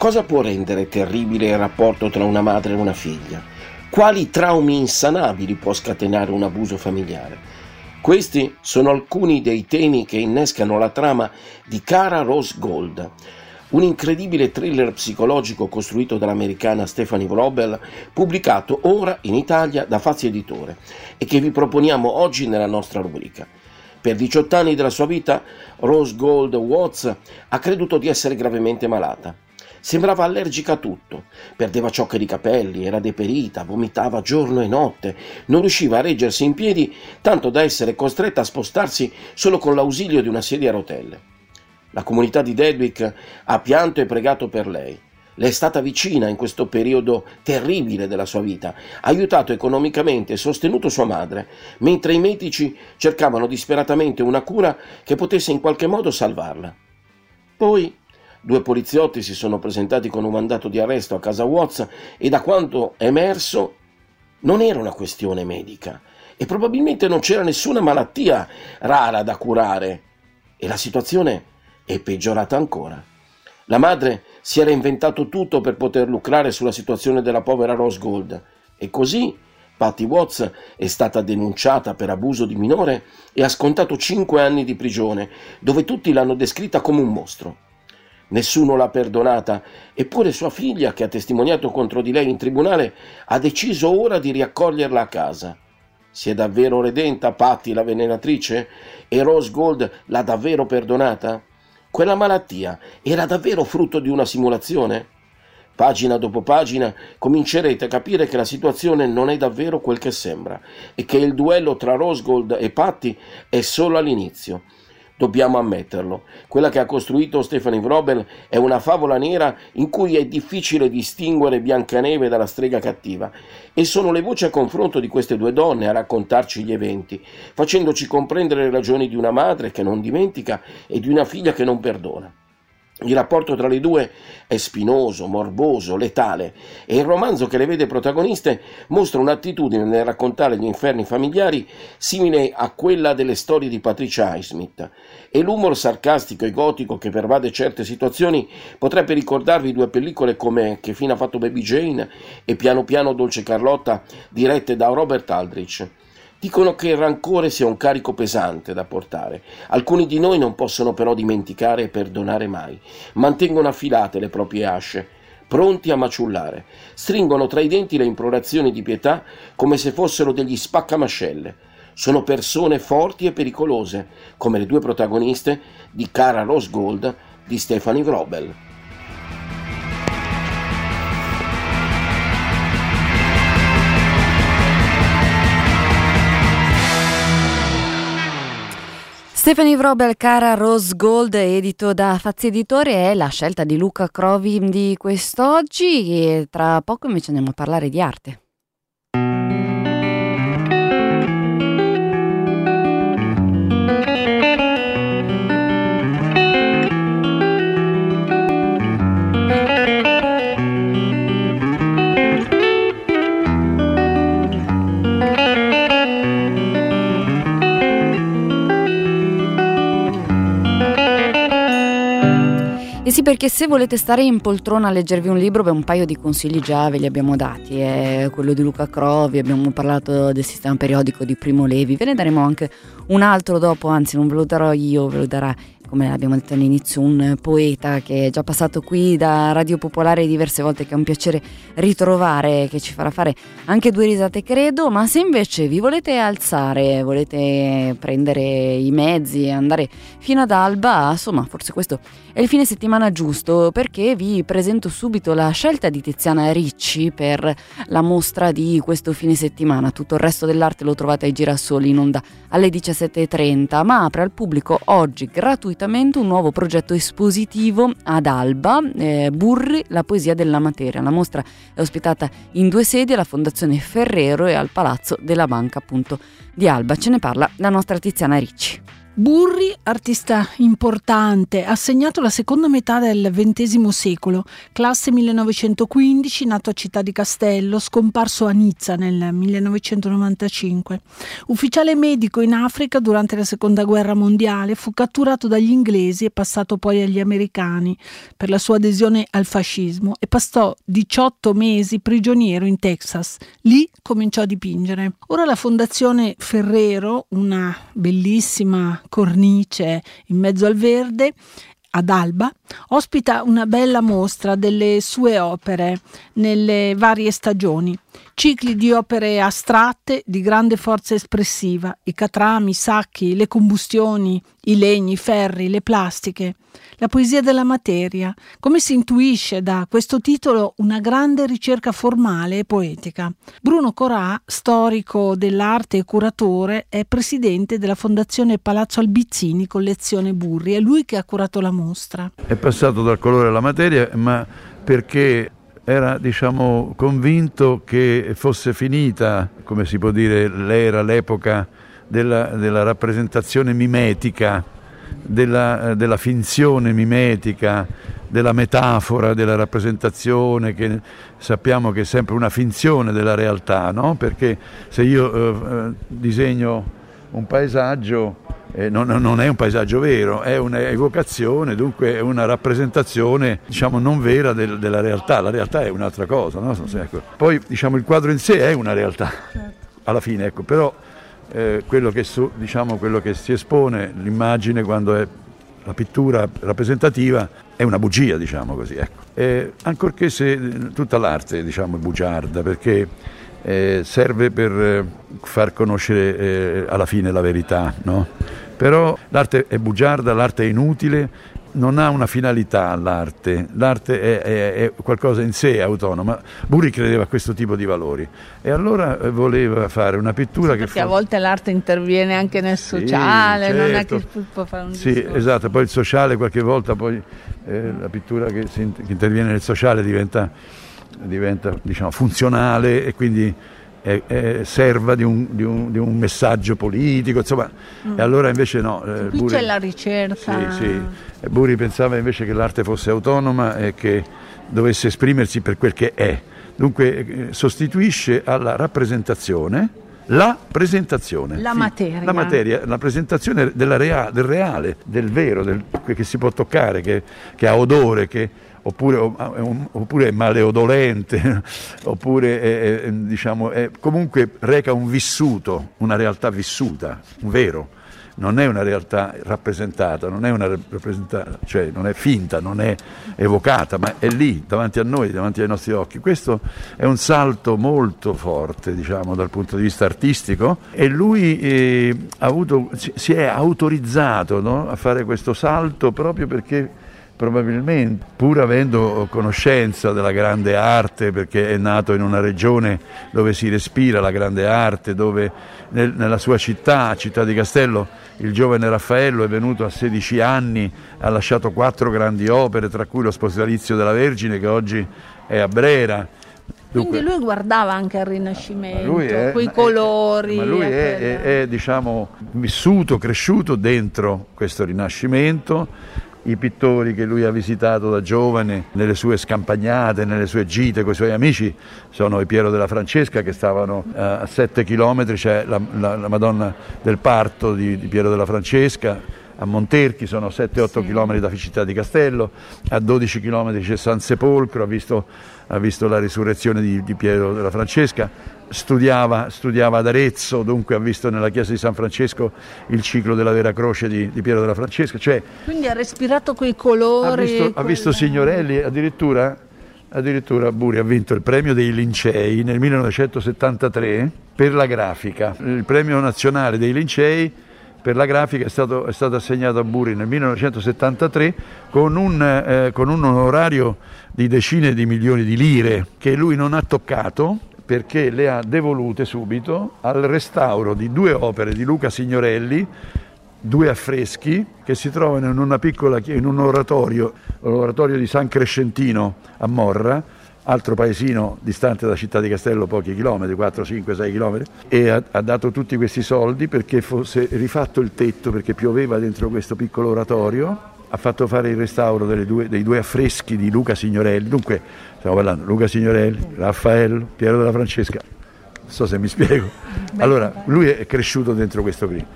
Cosa può rendere terribile il rapporto tra una madre e una figlia? Quali traumi insanabili può scatenare un abuso familiare? Questi sono alcuni dei temi che innescano la trama di Cara Rose Gold, un incredibile thriller psicologico costruito dall'americana Stephanie Wrobel, pubblicato ora in Italia da Fazzi Editore e che vi proponiamo oggi nella nostra rubrica. Per 18 anni della sua vita, Rose Gold Watts ha creduto di essere gravemente malata. Sembrava allergica a tutto, perdeva ciocche di capelli, era deperita, vomitava giorno e notte, non riusciva a reggersi in piedi tanto da essere costretta a spostarsi solo con l'ausilio di una sedia a rotelle. La comunità di Dedwick ha pianto e pregato per lei. Le è stata vicina in questo periodo terribile della sua vita, ha aiutato economicamente e sostenuto sua madre, mentre i medici cercavano disperatamente una cura che potesse in qualche modo salvarla. Poi Due poliziotti si sono presentati con un mandato di arresto a casa Watts e da quanto è emerso non era una questione medica e probabilmente non c'era nessuna malattia rara da curare e la situazione è peggiorata ancora. La madre si era inventato tutto per poter lucrare sulla situazione della povera Rose Gold e così Patty Watts è stata denunciata per abuso di minore e ha scontato cinque anni di prigione, dove tutti l'hanno descritta come un mostro. Nessuno l'ha perdonata, eppure sua figlia, che ha testimoniato contro di lei in tribunale, ha deciso ora di riaccoglierla a casa. Si è davvero redenta Patti la venenatrice? E Rose Gold l'ha davvero perdonata? Quella malattia era davvero frutto di una simulazione? Pagina dopo pagina comincerete a capire che la situazione non è davvero quel che sembra e che il duello tra Rose Gold e Patti è solo all'inizio dobbiamo ammetterlo. Quella che ha costruito Stephanie Wrobel è una favola nera in cui è difficile distinguere Biancaneve dalla strega cattiva e sono le voci a confronto di queste due donne a raccontarci gli eventi, facendoci comprendere le ragioni di una madre che non dimentica e di una figlia che non perdona. Il rapporto tra le due è spinoso, morboso, letale e il romanzo che le vede protagoniste mostra un'attitudine nel raccontare gli inferni familiari simile a quella delle storie di Patricia Highsmith e l'umor sarcastico e gotico che pervade certe situazioni potrebbe ricordarvi due pellicole come Che fine ha fatto Baby Jane e Piano piano Dolce Carlotta dirette da Robert Aldrich. Dicono che il rancore sia un carico pesante da portare. Alcuni di noi non possono però dimenticare e perdonare mai. Mantengono affilate le proprie asce, pronti a maciullare. Stringono tra i denti le implorazioni di pietà come se fossero degli spaccamascelle. Sono persone forti e pericolose, come le due protagoniste di Cara Rose Gold di Stephanie Wrobel. Stephanie Vrobel, cara Rose Gold, edito da Fazzi Editore, è la scelta di Luca Crovi di quest'oggi e tra poco invece andiamo a parlare di arte. Eh sì, perché se volete stare in poltrona a leggervi un libro, beh, un paio di consigli già ve li abbiamo dati. È quello di Luca Crovi, abbiamo parlato del sistema periodico di Primo Levi, ve ne daremo anche un altro dopo, anzi non ve lo darò io, ve lo darà come abbiamo detto all'inizio, un poeta che è già passato qui da Radio Popolare diverse volte, che è un piacere ritrovare, che ci farà fare anche due risate credo, ma se invece vi volete alzare, volete prendere i mezzi e andare fino ad Alba, insomma forse questo è il fine settimana giusto perché vi presento subito la scelta di Tiziana Ricci per la mostra di questo fine settimana. Tutto il resto dell'arte lo trovate ai Girasoli in onda alle 17.30, ma apre al pubblico oggi gratuitamente un nuovo progetto espositivo ad Alba, eh, Burri, la poesia della materia. La mostra è ospitata in due sedi alla Fondazione Ferrero e al Palazzo della Banca appunto di Alba. Ce ne parla la nostra Tiziana Ricci. Burri, artista importante, ha segnato la seconda metà del XX secolo, classe 1915, nato a Città di Castello, scomparso a Nizza nel 1995. Ufficiale medico in Africa durante la seconda guerra mondiale, fu catturato dagli inglesi e passato poi agli americani per la sua adesione al fascismo e passò 18 mesi prigioniero in Texas. Lì cominciò a dipingere. Ora la Fondazione Ferrero, una bellissima cornice in mezzo al verde, ad Alba, ospita una bella mostra delle sue opere nelle varie stagioni. Cicli di opere astratte di grande forza espressiva, i catrami, i sacchi, le combustioni, i legni, i ferri, le plastiche, la poesia della materia, come si intuisce da questo titolo una grande ricerca formale e poetica. Bruno Corà, storico dell'arte e curatore, è presidente della Fondazione Palazzo Albizzini Collezione Burri, è lui che ha curato la mostra. È passato dal colore alla materia, ma perché era diciamo, convinto che fosse finita, come si può dire, l'era, l'epoca della, della rappresentazione mimetica, della, della, finzione mimetica, della metafora, della rappresentazione, che sappiamo che è sempre una finzione della realtà, no? perché se io eh, disegno un paesaggio eh, non, non, è un paesaggio vero, è un'evocazione, dunque è una rappresentazione diciamo, non vera del, della realtà, la realtà è un'altra cosa. No? Ecco. Poi diciamo, il quadro in sé è una realtà, certo. alla fine, ecco. però eh, quello, che su, diciamo, quello che si espone, l'immagine quando è la pittura rappresentativa è una bugia, diciamo così. Ecco. Eh, ancorché se tutta l'arte diciamo, è bugiarda, perché eh, serve per eh, far conoscere eh, alla fine la verità. No? Però l'arte è bugiarda, l'arte è inutile, non ha una finalità l'arte, l'arte è, è, è, qualcosa in sé autonoma. Burri credeva a questo tipo di valori e allora eh, voleva fare una pittura sì, che... Perché fu... a volte l'arte interviene anche nel sociale, sì, certo. non è che certo. può fare un Sì, discorso. esatto, poi il sociale qualche volta poi eh, la pittura che, si, che, interviene nel sociale diventa, diventa diciamo, funzionale e quindi è, è serva di un, di, un, di un, messaggio politico, insomma, mm. e allora invece no. Eh, Qui Buri, c'è la ricerca. Sì, sì. Buri pensava invece che l'arte fosse autonoma e che dovesse esprimersi per quel che è. Dunque eh, sostituisce alla rappresentazione la presentazione. La materia. La materia, la presentazione rea, del reale, del vero, del, che si può toccare, che, che ha odore, che, oppure, oppure, è maleodolente, [laughs] oppure è, è, diciamo, è, comunque reca un vissuto, una realtà vissuta, un vero. Non è una realtà rappresentata, non è, rappresentata, cioè non è finta, non è evocata, ma è lì, davanti a noi, davanti ai nostri occhi. Questo è un salto molto forte, diciamo, dal punto di vista artistico e lui eh, avuto, si è autorizzato no, a fare questo salto proprio perché probabilmente pur avendo conoscenza della grande arte perché è nato in una regione dove si respira la grande arte, dove nel, nella sua città, città di Castello, il giovane Raffaello è venuto a 16 anni, ha lasciato quattro grandi opere, tra cui lo Sposalizio della Vergine che oggi è a Brera. Dunque, Quindi lui guardava anche al Rinascimento, è, quei colori. Ma lui è, è, è diciamo, vissuto, cresciuto dentro questo Rinascimento i pittori che lui ha visitato da giovane nelle sue scampagnate, nelle sue gite con i suoi amici sono i Piero della Francesca che stavano eh, a 7 chilometri, c'è la, la, la, Madonna del Parto di, di, Piero della Francesca, a Monterchi, sono 7-8 sì. km da Città di Castello, a 12 km c'è San Sepolcro, ha visto, ha visto la risurrezione di, di, Piero della Francesca, studiava, studiava, ad Arezzo, dunque ha visto nella chiesa di San Francesco il ciclo della Vera Croce di, di Piero della Francesca. Cioè, Quindi ha respirato quei colori. Ha visto, quella... ha visto signorelli, addirittura addirittura Buri ha vinto il premio dei Lincei nel 1973 per la grafica. Il premio nazionale dei Lincei per la grafica è stato, è stato assegnato a Buri nel 1973 con un, eh, con un onorario di decine di milioni di lire che lui non ha toccato perché le ha devolute subito al restauro di due opere di Luca Signorelli due affreschi che si trovano in, piccola, in un oratorio, l'oratorio di San Crescentino a Morra, altro paesino distante da Città di Castello pochi chilometri, 4, 5, 6 chilometri, e ha, ha, dato tutti questi soldi perché fosse rifatto il tetto perché pioveva dentro questo piccolo oratorio, ha fatto fare il restauro due, dei due affreschi di Luca Signorelli, dunque stiamo parlando Luca Signorelli, Raffaello, Piero della Francesca, non so se mi spiego. Allora, lui è cresciuto dentro questo clima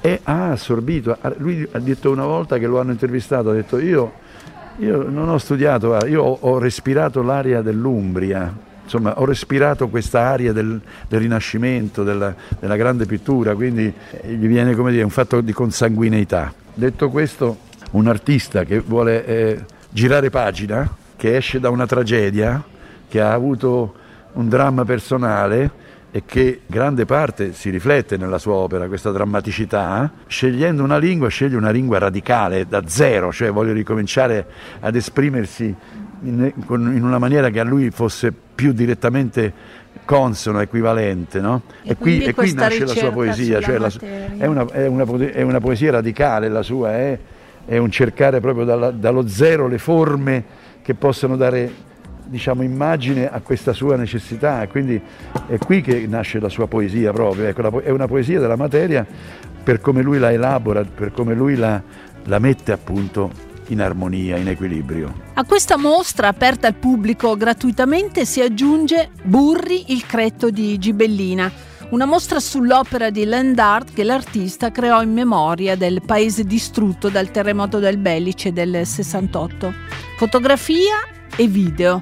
e ha assorbito. Lui ha detto una volta che lo hanno intervistato, ha detto io, io non ho studiato, io ho, ho, respirato l'aria dell'Umbria, insomma ho respirato questa aria del, del Rinascimento, della, della, grande pittura, quindi gli viene come dire un fatto di consanguineità. Detto questo, un artista che vuole eh, girare pagina, che esce da una tragedia, che ha avuto un dramma personale, e che grande parte si riflette nella sua opera, questa drammaticità, scegliendo una lingua, sceglie una lingua radicale, da zero, cioè voglio ricominciare ad esprimersi in, in una maniera che a lui fosse più direttamente consono, equivalente. No? E, e, qui, e qui nasce la sua poesia, cioè la, è, una, è, una, è, una, poesia radicale, la sua è, è un cercare proprio dalla, dallo zero le forme che possono dare diciamo, immagine a questa sua necessità, quindi è qui che nasce la sua poesia proprio, ecco, è una poesia della materia per come lui la elabora, per come lui la, la mette appunto in armonia, in equilibrio. A questa mostra aperta al pubblico gratuitamente si aggiunge Burri, il cretto di Gibellina, una mostra sull'opera di land art che l'artista creò in memoria del paese distrutto dal terremoto del Bellice del 68. Fotografia e video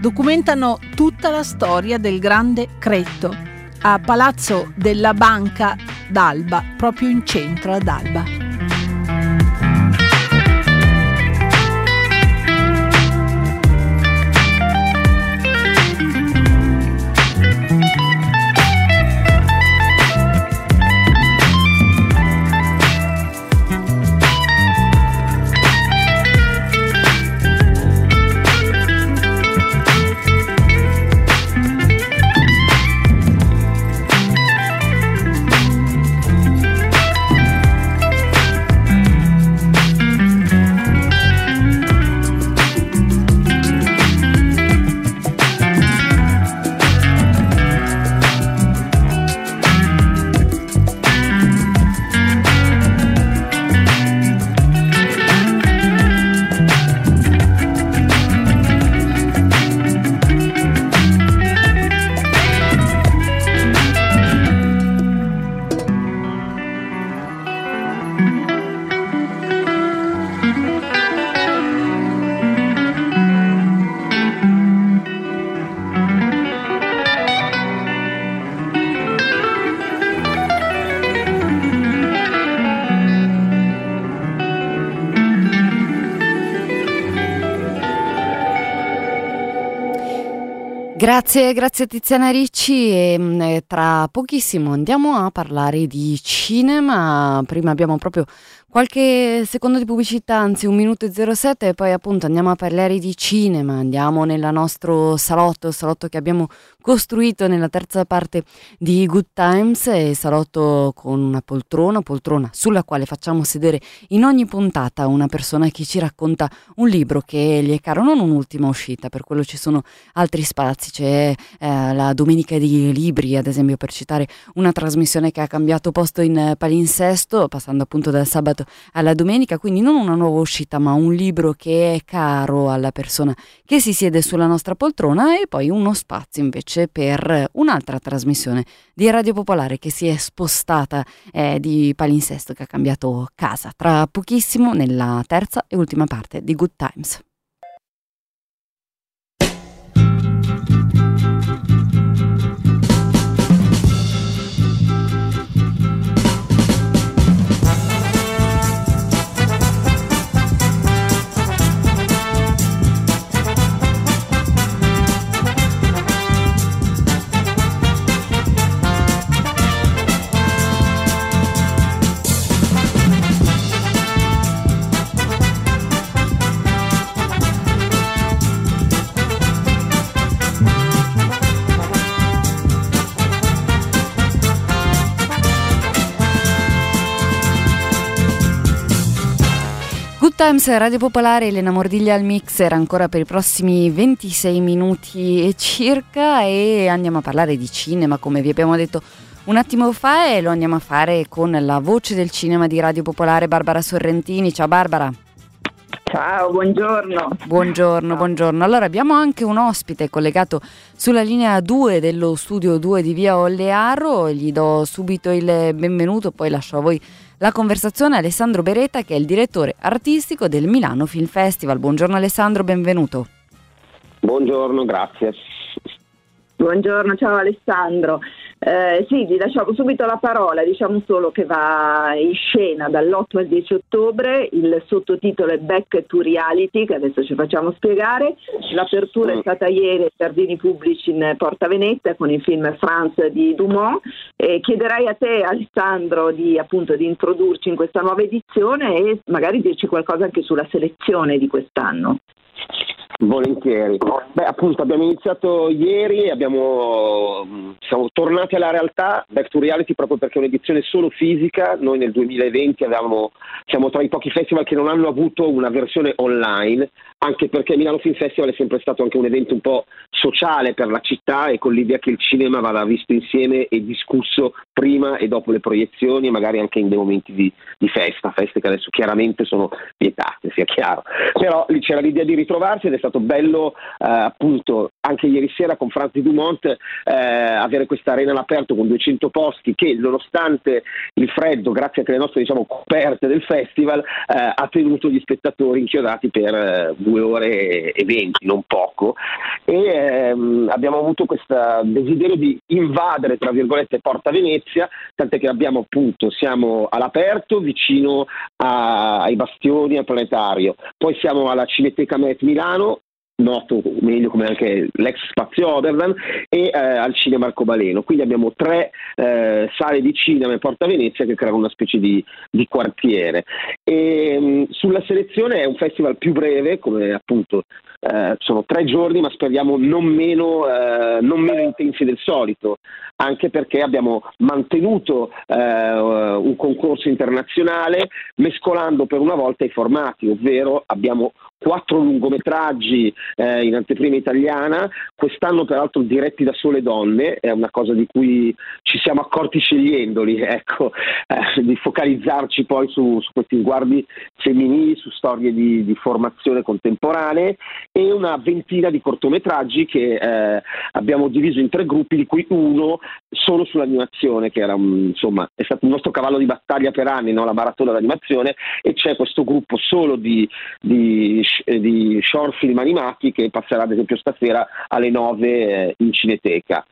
documentano tutta la storia del grande Cretto a Palazzo della Banca d'Alba, proprio in centro ad Alba. Grazie, grazie Tiziana Ricci e mm, tra pochissimo andiamo a parlare di cinema. Prima abbiamo proprio Qualche secondo di pubblicità, anzi un minuto e 07 e poi appunto andiamo a parlare di cinema, andiamo nel nostro salotto, salotto che abbiamo costruito nella terza parte di Good Times, e salotto con una poltrona, poltrona sulla quale facciamo sedere in ogni puntata una persona che ci racconta un libro che gli è caro, non un'ultima uscita, per quello ci sono altri spazi, c'è eh, la Domenica di Libri ad esempio per citare una trasmissione che ha cambiato posto in palinsesto, passando appunto dal sabato rispetto alla domenica, quindi non una nuova uscita, ma un libro che è caro alla persona che si siede sulla nostra poltrona e poi uno spazio invece per un'altra trasmissione di Radio Popolare che si è spostata eh, di palinsesto, che ha cambiato casa. Tra pochissimo nella terza e ultima parte di Good Times. Times Radio Popolare, Elena Mordiglia al mixer ancora per i prossimi 26 minuti circa e andiamo a parlare di cinema come vi abbiamo detto un attimo fa e lo andiamo a fare con la voce del cinema di Radio Popolare Barbara Sorrentini. Ciao Barbara. Ciao, buongiorno. Buongiorno, buongiorno. Allora abbiamo anche un ospite collegato sulla linea 2 dello studio 2 di Via Ollearo, gli do subito il benvenuto, poi lascio a voi la conversazione Alessandro Beretta che è il direttore artistico del Milano Film Festival. Buongiorno Alessandro, benvenuto. Buongiorno, grazie. Buongiorno, ciao Alessandro. Eh, sì, vi lasciamo subito la parola, diciamo solo che va in scena dall'8 al 10 ottobre, il sottotitolo è Back to Reality, che adesso ci facciamo spiegare, l'apertura è mm. stata ieri ai Giardini Pubblici in Porta Venezia con il film France di Dumont e chiederei a te Alessandro di, appunto, di introdurci in questa nuova edizione e magari dirci qualcosa anche sulla selezione di quest'anno. Volentieri. Beh, appunto abbiamo iniziato ieri, abbiamo, siamo tornati alla realtà, Back to Reality proprio perché è un'edizione solo fisica, noi nel 2020 avevamo, siamo tra i pochi festival che non hanno avuto una versione online, anche perché Milano Film Festival è sempre stato anche un evento un po' sociale per la città e con l'idea che il cinema vada visto insieme e discusso prima e dopo le proiezioni e magari anche in dei momenti di, di festa, feste che adesso chiaramente sono vietate, sia chiaro. Però lì c'era l'idea di ritrovarsi ed è stato bello eh, appunto anche ieri sera con Franz Dumont eh, avere questa arena all'aperto con 200 posti che nonostante il freddo, grazie anche alle nostre diciamo, coperte del festival, eh, ha tenuto gli spettatori inchiodati per eh, due ore e venti, non poco, e ehm, abbiamo avuto questo desiderio di invadere, tra virgolette, Porta Venezia, tant'è che abbiamo appunto, siamo all'aperto vicino a, ai bastioni, al planetario, poi siamo alla Cineteca Met Milano, noto meglio come anche l'ex Spazio Oberdan e eh, al Cinema Arcobaleno. Quindi abbiamo tre eh, sale di cinema in Porta Venezia che creano una specie di, di quartiere. E, mh, mm, sulla selezione è un festival più breve, come appunto eh, sono tre giorni, ma speriamo non meno, eh, non meno intensi del solito, anche perché abbiamo mantenuto eh, un concorso internazionale mescolando per una volta i formati, ovvero abbiamo quattro lungometraggi eh, in anteprima italiana, quest'anno peraltro diretti da sole donne, è una cosa di cui ci siamo accorti scegliendoli, [laughs] ecco, eh, di focalizzarci poi su, su, questi sguardi femminili, su storie di, di, formazione contemporanee e una ventina di cortometraggi che eh, abbiamo diviso in tre gruppi, di cui uno solo sull'animazione, che era insomma, è stato il nostro cavallo di battaglia per anni, no? la maratona d'animazione, e c'è questo gruppo solo di, di di short film animati che passerà ad esempio stasera alle 9 eh, in Cineteca.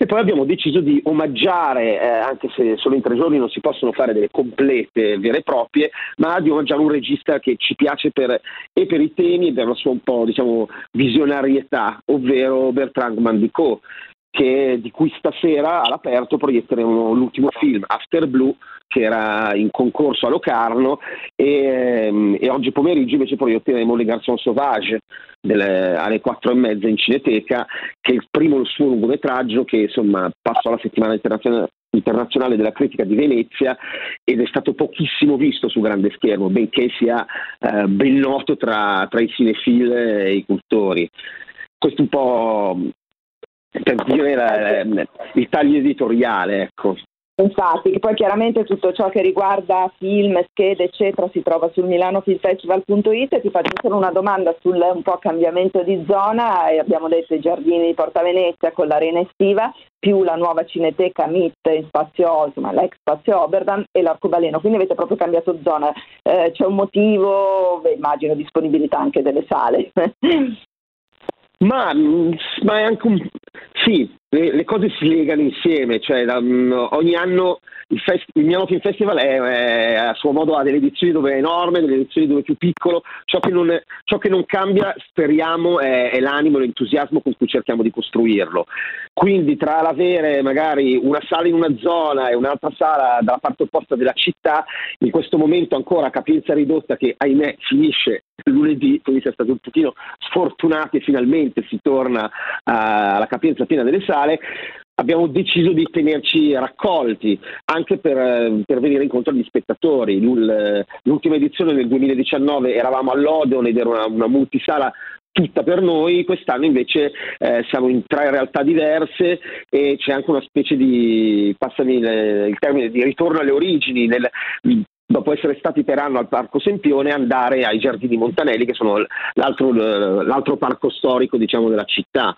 E poi abbiamo deciso di omaggiare, eh, anche se solo in tre giorni non si possono fare delle complete vere e proprie, ma di omaggiare un regista che ci piace per, e per i temi e per la sua un po' diciamo, visionarietà, ovvero Bertrand Mandicot, che, di cui stasera all'aperto proietteremo l'ultimo film, After Blue, che era in concorso a Locarno e, e oggi pomeriggio invece proietteremo Le Garçons Sauvage delle, alle quattro e mezza in Cineteca, che è il primo suo lungometraggio che insomma passò alla settimana internazionale internazionale della critica di Venezia ed è stato pochissimo visto su grande schermo, benché sia eh, ben noto tra, tra i cinefil e i cultori. Questo un po' per dire la, il taglio editoriale, ecco. Infatti, che poi chiaramente tutto ciò che riguarda film, schede, eccetera, si trova sul milanofilmfestival.it e ti faccio solo una domanda sul un po' cambiamento di zona. abbiamo detto i giardini di Porta Venezia con l'arena estiva, più la nuova cineteca MIT in spazio, insomma l'ex spazio Oberdan e l'arcobaleno, quindi avete proprio cambiato zona. Eh, c'è un motivo, beh, immagino disponibilità anche delle sale. [laughs] Ma, ma, è anche un... Sì, le, le, cose si legano insieme, cioè um, ogni anno il, fest- il Milano Film Festival è, è, a suo modo ha delle edizioni dove è enorme, delle edizioni dove è più piccolo, ciò che non, ciò che non cambia speriamo è, è, l'animo, l'entusiasmo con cui cerchiamo di costruirlo. Quindi tra l'avere magari una sala in una zona e un'altra sala dalla parte opposta della città, in questo momento ancora a capienza ridotta che ahimè finisce lunedì, quindi è stati un pochino sfortunati e finalmente si torna alla capienza piena delle sale sociale, abbiamo deciso di tenerci raccolti anche per, eh, per, venire incontro agli spettatori. L'ultima edizione nel 2019 eravamo all'Odeon ed era una, una multisala tutta per noi, quest'anno invece eh, siamo in tre realtà diverse e c'è anche una specie di, passami il termine, di ritorno alle origini, nel, dopo essere stati per anno al Parco Sempione, andare ai Giardini Montanelli, che sono l'altro, l'altro parco storico diciamo, della città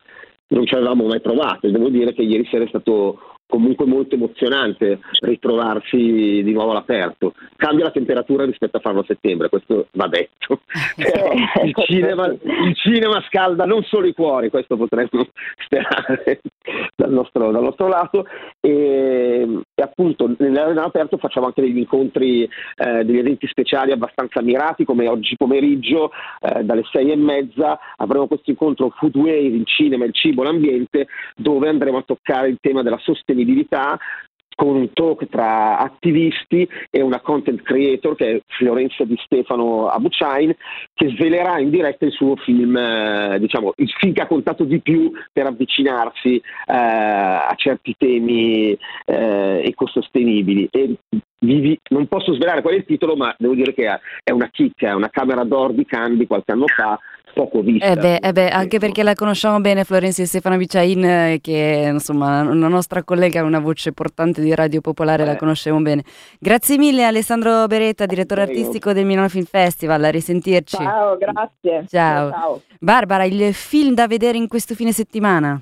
non ci avevamo mai provato. Devo dire che ieri sera è stato comunque molto emozionante ritrovarsi di nuovo all'aperto. Cambia la temperatura rispetto a farlo a settembre, questo va detto. [laughs] [laughs] il, cinema, il, cinema, scalda non solo i cuori, questo potremmo [laughs] sperare dal nostro, dal nostro lato. E, e appunto nell'arena aperto facciamo anche degli incontri, eh, degli eventi speciali abbastanza mirati, come oggi pomeriggio eh, dalle sei e mezza avremo questo incontro Food Wave, il cinema, il cibo, l'ambiente, dove andremo a toccare il tema della sostenibilità con un talk tra attivisti e una content creator che è Florenza Di Stefano Abuchain che svelerà in diretta il suo film, eh, diciamo, il film che ha contato di più per avvicinarsi eh, a certi temi eh, ecosostenibili. E vivi, non posso svelare qual è il titolo, ma devo dire che è una chicca, è una camera d'or di Candy qualche anno fa poco vista. Eh beh, eh beh, anche perché la conosciamo bene Florencia Stefano Biciain, eh, che insomma una nostra collega, una voce portante di Radio Popolare, eh. la conosciamo bene. Grazie mille Alessandro Beretta, direttore Prego. artistico del Milano Film Festival, a risentirci. Ciao, grazie. Ciao. Ciao. Barbara, il film da vedere in questo fine settimana?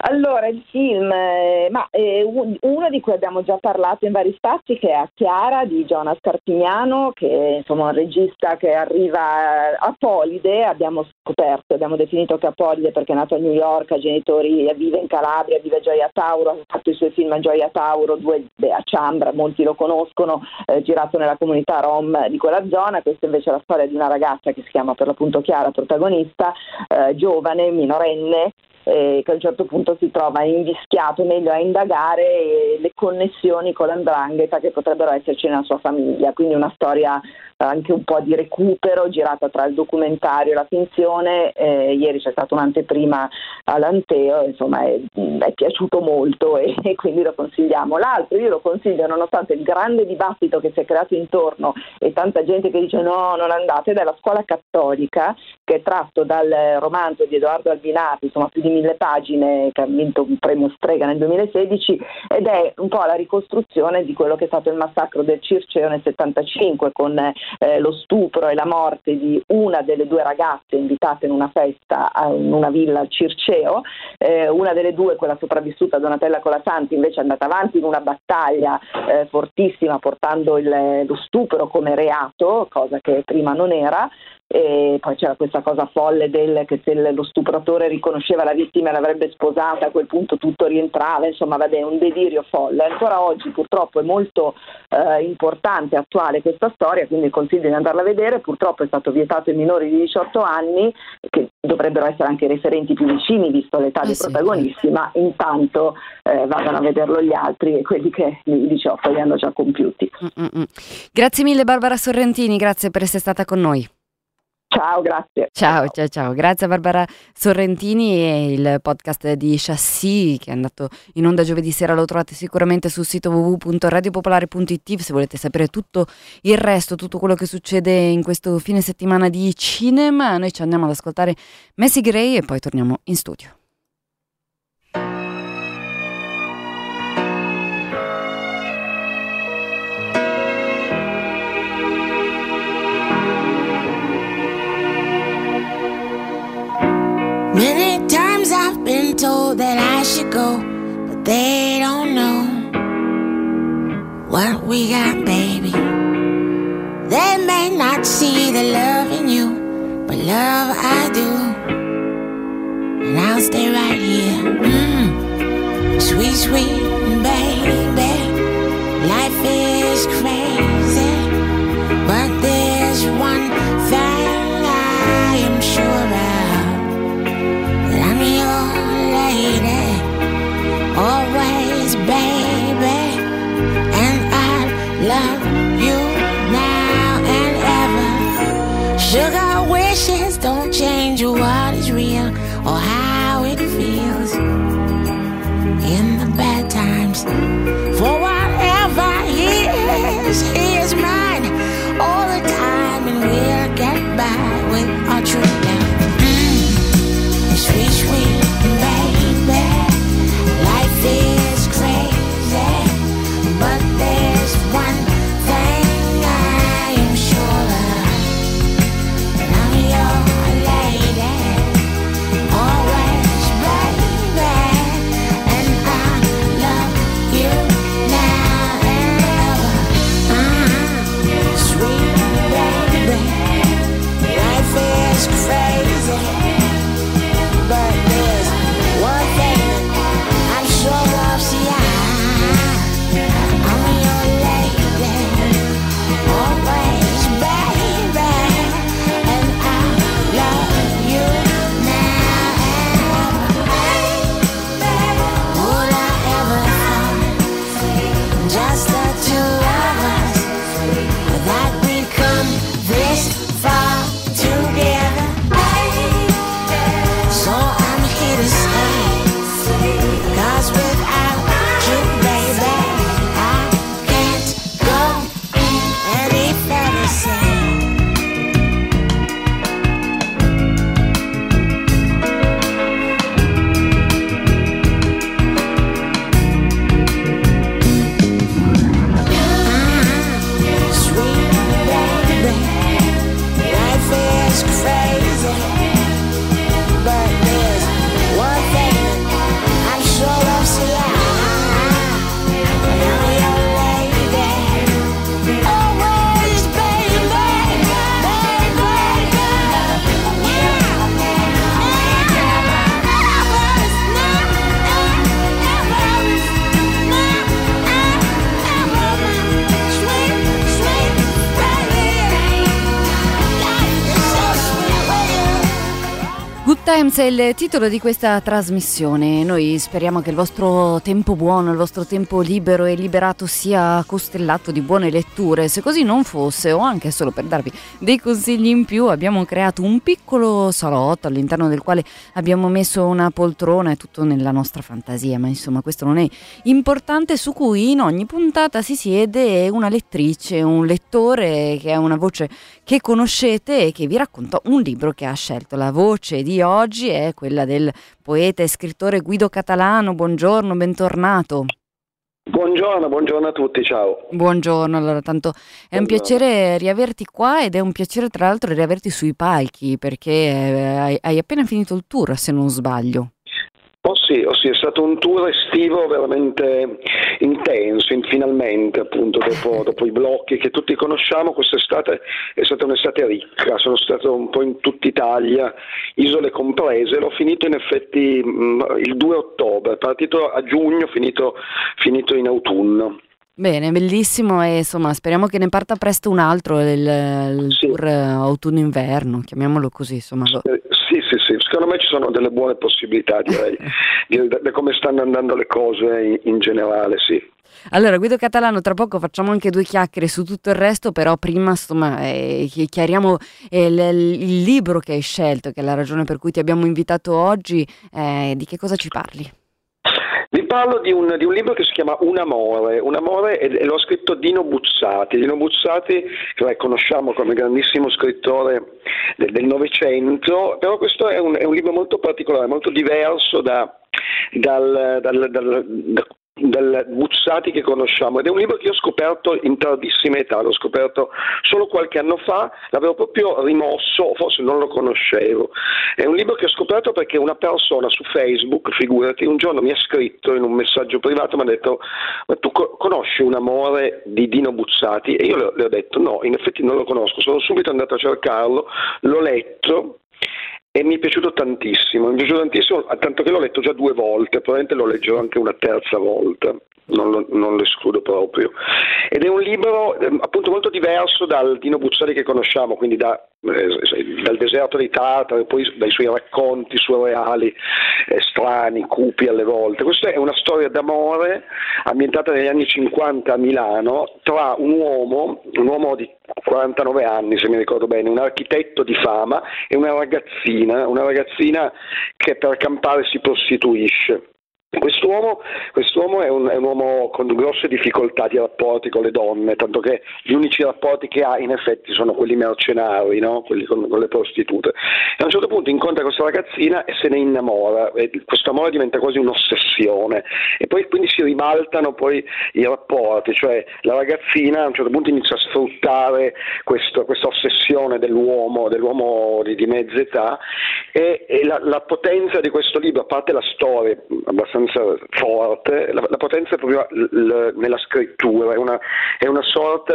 Allora, il film, eh, ma eh, uno di cui abbiamo già parlato in vari spazi, che è A Chiara di Jonas Carpignano, che è insomma, un regista che arriva a Polide, abbiamo scoperto, abbiamo definito che Apolide perché è nato a New York, ha genitori, vive in Calabria, vive a Gioia Tauro, ha fatto i suoi film a Gioia Tauro, due beh, a Ciambra, molti lo conoscono, eh, girato nella comunità rom di quella zona, questa invece è la storia di una ragazza che si chiama per l'appunto Chiara, protagonista, eh, giovane, minorenne, eh, che a un certo punto si trova invischiato meglio a indagare le connessioni con l'andrangheta che potrebbero esserci nella sua famiglia, quindi una storia anche un po' di recupero girata tra il documentario e la finzione. Eh, ieri c'è stata un'anteprima all'Anteo, insomma è, è piaciuto molto e, e, quindi lo consigliamo. L'altro io lo consiglio nonostante il grande dibattito che si è creato intorno e tanta gente che dice no, non andate, ed è la scuola cattolica che è tratto dal romanzo di Edoardo Albinati, insomma più di mille pagine, che ha vinto un premio Strega nel 2016 ed è un po' la ricostruzione di quello che è stato il massacro del Circeo nel 75 con eh, lo stupro e la morte di una delle due ragazze invitate in una festa in una villa al Circeo, eh, una delle due, quella sopravvissuta Donatella Colasanti, invece è andata avanti in una battaglia eh, fortissima portando il, lo stupro come reato, cosa che prima non era, e poi c'era questa cosa folle del che se lo stupratore riconosceva la vittima e l'avrebbe sposata a quel punto tutto rientrava insomma vabbè un delirio folle ancora oggi purtroppo è molto eh, importante e attuale questa storia quindi consiglio di andarla a vedere purtroppo è stato vietato ai minori di 18 anni che dovrebbero essere anche referenti più vicini visto l'età eh dei sì, protagonisti sì. ma intanto eh, vadano a vederlo gli altri e quelli che i 18 li hanno già compiuti Mm-mm. grazie mille Barbara Sorrentini grazie per essere stata con noi Ciao, grazie. Ciao, ciao, ciao. Grazie a Barbara Sorrentini e il podcast di Chassis che è andato in onda giovedì sera lo trovate sicuramente sul sito www.radiopopolare.it se volete sapere tutto il resto, tutto quello che succede in questo fine settimana di cinema. Noi ci andiamo ad ascoltare Messi Gray e poi torniamo in studio. I should go, but they don't know what we got, baby. They may not see the love in you, but love I do. And I'll stay right here. Mm. Sweet, sweet baby. Life is crazy, but there's one Times è il titolo di questa trasmissione. Noi speriamo che il vostro tempo buono, il vostro tempo libero e liberato sia costellato di buone letture. Se così non fosse, o anche solo per darvi dei consigli in più, abbiamo creato un piccolo salotto all'interno del quale abbiamo messo una poltrona, è tutto nella nostra fantasia, ma insomma questo non è importante, su cui in ogni puntata si siede una lettrice, un lettore che è una voce che conoscete e che vi racconta un libro che ha scelto. La voce di oggi è quella del poeta e scrittore Guido Catalano. Buongiorno, bentornato. Buongiorno, buongiorno a tutti, ciao. Buongiorno, allora tanto è un Buongiorno. piacere riaverti qua ed è un piacere tra l'altro riaverti sui palchi perché eh, hai, hai appena finito il tour se non sbaglio. Oh sì, oh sì, è stato un tour estivo veramente intenso, in- finalmente appunto dopo, [laughs] dopo i blocchi che tutti conosciamo, quest'estate è stata un'estate ricca, sono stato un po' in tutta Italia, isole comprese, l'ho finito in effetti mh, il 2 ottobre, partito a giugno, finito, finito in autunno. Bene, bellissimo e insomma speriamo che ne parta presto un altro, il, il tour eh, autunno-inverno, chiamiamolo così, insomma. Eh, Sì, sì, sì, secondo me ci sono delle buone possibilità, direi, [laughs] di- da, da come stanno andando le cose in, in generale, sì. Allora, Guido Catalano, tra poco facciamo anche due chiacchiere su tutto il resto, però prima insomma eh, chi- chiariamo eh, l- il libro che hai scelto, che è la ragione per cui ti abbiamo invitato oggi, eh, di che cosa ci parli? Vi parlo di un, di un libro che si chiama Un amore, Un amore e, lo ha scritto Dino Buzzati. Dino Buzzati, che noi conosciamo come grandissimo scrittore del Novecento, però questo è un, è un libro molto particolare, molto diverso da, dal- dal- dal- da del Buzzati che conosciamo ed è un libro che io ho scoperto in tardissima età, l'ho scoperto solo qualche anno fa, l'avevo proprio rimosso, forse non lo conoscevo. È un libro che ho scoperto perché una persona su Facebook, figurati, un giorno mi ha scritto in un messaggio privato, mi ha detto ma tu co- conosci un amore di Dino Buzzati? E io le ho detto no, in effetti non lo conosco, sono subito andato a cercarlo, l'ho letto e mi è piaciuto tantissimo, mi è piaciuto tantissimo, tanto che l'ho letto già due volte, probabilmente lo leggerò anche una terza volta, non lo, non lo escludo proprio. Ed è un libro eh, appunto molto diverso dal Dino Buzzari che conosciamo, quindi da, eh, dal deserto dei Tartari, poi dai suoi racconti surreali, eh, strani, cupi alle volte. Questa è una storia d'amore ambientata negli anni 50 a Milano tra un uomo, un uomo di 49 anni se mi ricordo bene, un architetto di fama e una ragazzina, una ragazzina che per campare si prostituisce. Quest'uomo, quest'uomo è, un, è, un, uomo con grosse difficoltà di rapporti con le donne, tanto che gli unici rapporti che ha in effetti sono quelli mercenari, no? quelli con, con, le prostitute. E a un certo punto incontra questa ragazzina e se ne innamora, questo amore diventa quasi un'ossessione e poi quindi si ribaltano poi i rapporti, cioè la ragazzina a un certo punto inizia a sfruttare questo, questa ossessione dell'uomo, dell'uomo di, di mezza età e, e la, la potenza di questo libro, a parte la storia abbastanza abbastanza forte, la, la potenza è proprio l, l, nella scrittura, è una, è, una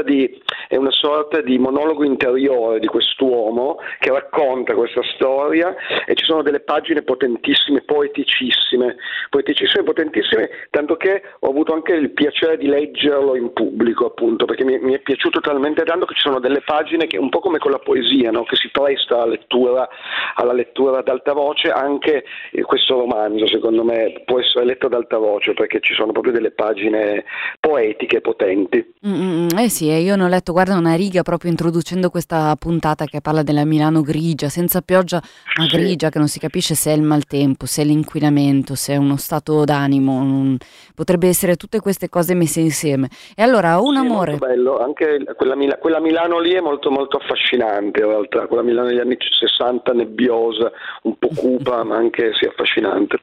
di, è una, sorta di, monologo interiore di quest'uomo che racconta questa storia e ci sono delle pagine potentissime, poeticissime, poeticissime, potentissime, tanto che ho avuto anche il piacere di leggerlo in pubblico appunto, perché mi, mi è piaciuto talmente tanto che ci sono delle pagine che un po' come con la poesia, no? che si presta alla lettura, alla lettura ad alta voce, anche questo romanzo secondo me può essere essere letto ad alta voce perché ci sono proprio delle pagine poetiche potenti. Mm, eh sì, io ne ho letto, guarda, una riga proprio introducendo questa puntata che parla della Milano grigia, senza pioggia, ma sì. grigia, che non si capisce se è il maltempo, se è l'inquinamento, se è uno stato d'animo, potrebbe essere tutte queste cose messe insieme. E allora, un sì, amore... Bello, anche quella, Mila... quella, Milano lì è molto molto affascinante in realtà, quella Milano degli anni 60 nebbiosa, un po' cupa, [laughs] ma anche sì, affascinante.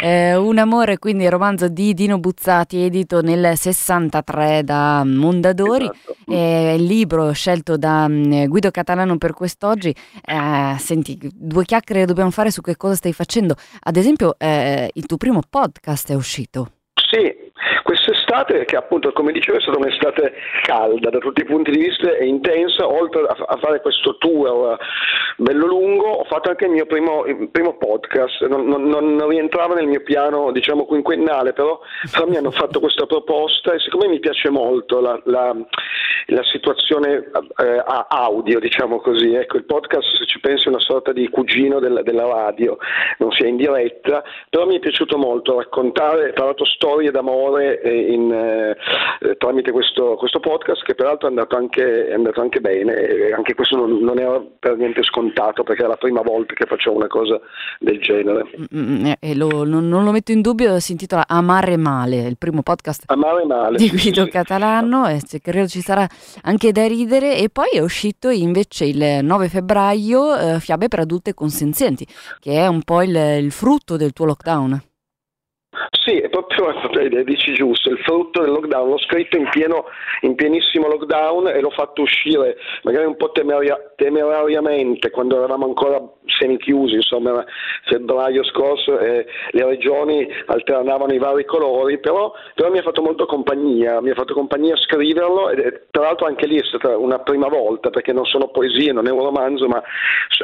Eh, un amore, quindi il romanzo di Dino Buzzati, edito nel 63 da Mondadori, esatto. eh, il libro scelto da um, Guido Catalano per quest'oggi. Eh, senti, due chiacchiere dobbiamo fare su che cosa stai facendo. Ad esempio, eh, il tuo primo podcast è uscito. Sì, quest'estate, che appunto come dicevo è stata un'estate calda da tutti i punti di vista e intensa, oltre a, fare questo tour bello lungo, ho fatto anche il mio primo, il primo podcast, non, non, non, rientrava nel mio piano diciamo quinquennale, però, però, mi hanno fatto questa proposta e siccome mi piace molto la, la, la situazione eh, audio, diciamo così, ecco il podcast se ci pensi è una sorta di cugino della, della radio, non sia in diretta, però mi è piaciuto molto raccontare, tra l'altro storie d'amore in, eh, tramite questo, questo, podcast che peraltro è andato anche, è andato anche bene e anche questo non, non, era per niente scontato perché è la prima volta che facevo una cosa del genere. Mm, mm, eh, e lo, non, non, lo metto in dubbio, si intitola Amare Male, il primo podcast Amare Male, di Guido sì, Catalano sì. e credo ci sarà anche da ridere e poi è uscito invece il 9 febbraio eh, Fiabe per adulte consenzienti che è un po' il, il frutto del tuo lockdown. Sì, è proprio, [laughs] dici giusto, il frutto del lockdown, l'ho scritto in, pieno, in pienissimo lockdown e l'ho fatto uscire magari un po' temeria, temerariamente quando eravamo ancora semichiusi, insomma era febbraio scorso e le regioni alternavano i vari colori, però, però mi ha fatto molto compagnia, mi ha fatto compagnia scriverlo e tra l'altro anche lì è stata una prima volta perché non sono poesie, non è un romanzo, ma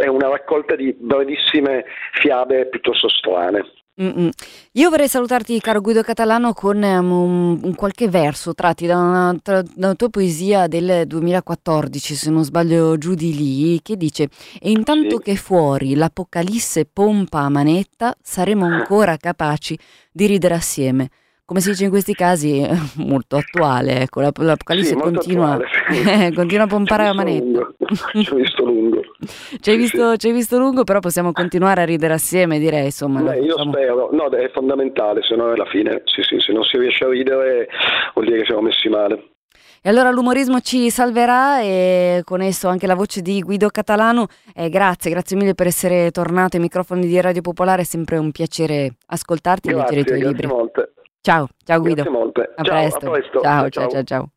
è una raccolta di brevissime fiabe piuttosto strane. Mm-mm. Io vorrei salutarti, caro Guido Catalano, con um, un, qualche verso tratti da una, tra, da una, tua poesia del 2014, se non sbaglio giù di lì, che dice: E intanto che fuori l'apocalisse pompa a manetta, saremo ancora capaci di ridere assieme come si dice in questi casi, [laughs] molto attuale. Ecco, l'Apocalisse sì, continua, attuale, [laughs] continua, a pompare la manetta. [laughs] Ci ho visto lungo. Ci hai visto, sì. visto, lungo, però possiamo continuare a ridere assieme, direi. Insomma, Beh, io spero, no, è fondamentale, se no alla fine, sì, sì, se non si riesce a ridere vuol dire che siamo messi male. E allora l'umorismo ci salverà e con esso anche la voce di Guido Catalano. Eh, grazie, grazie mille per essere tornato ai microfoni di Radio Popolare, è sempre un piacere ascoltarti grazie, e leggere i tuoi grazie libri. Molte. Ciao, ciao Guido. Grazie molte. A Ciao, presto. a presto. Ciao, Ciao, ciao, ciao, ciao.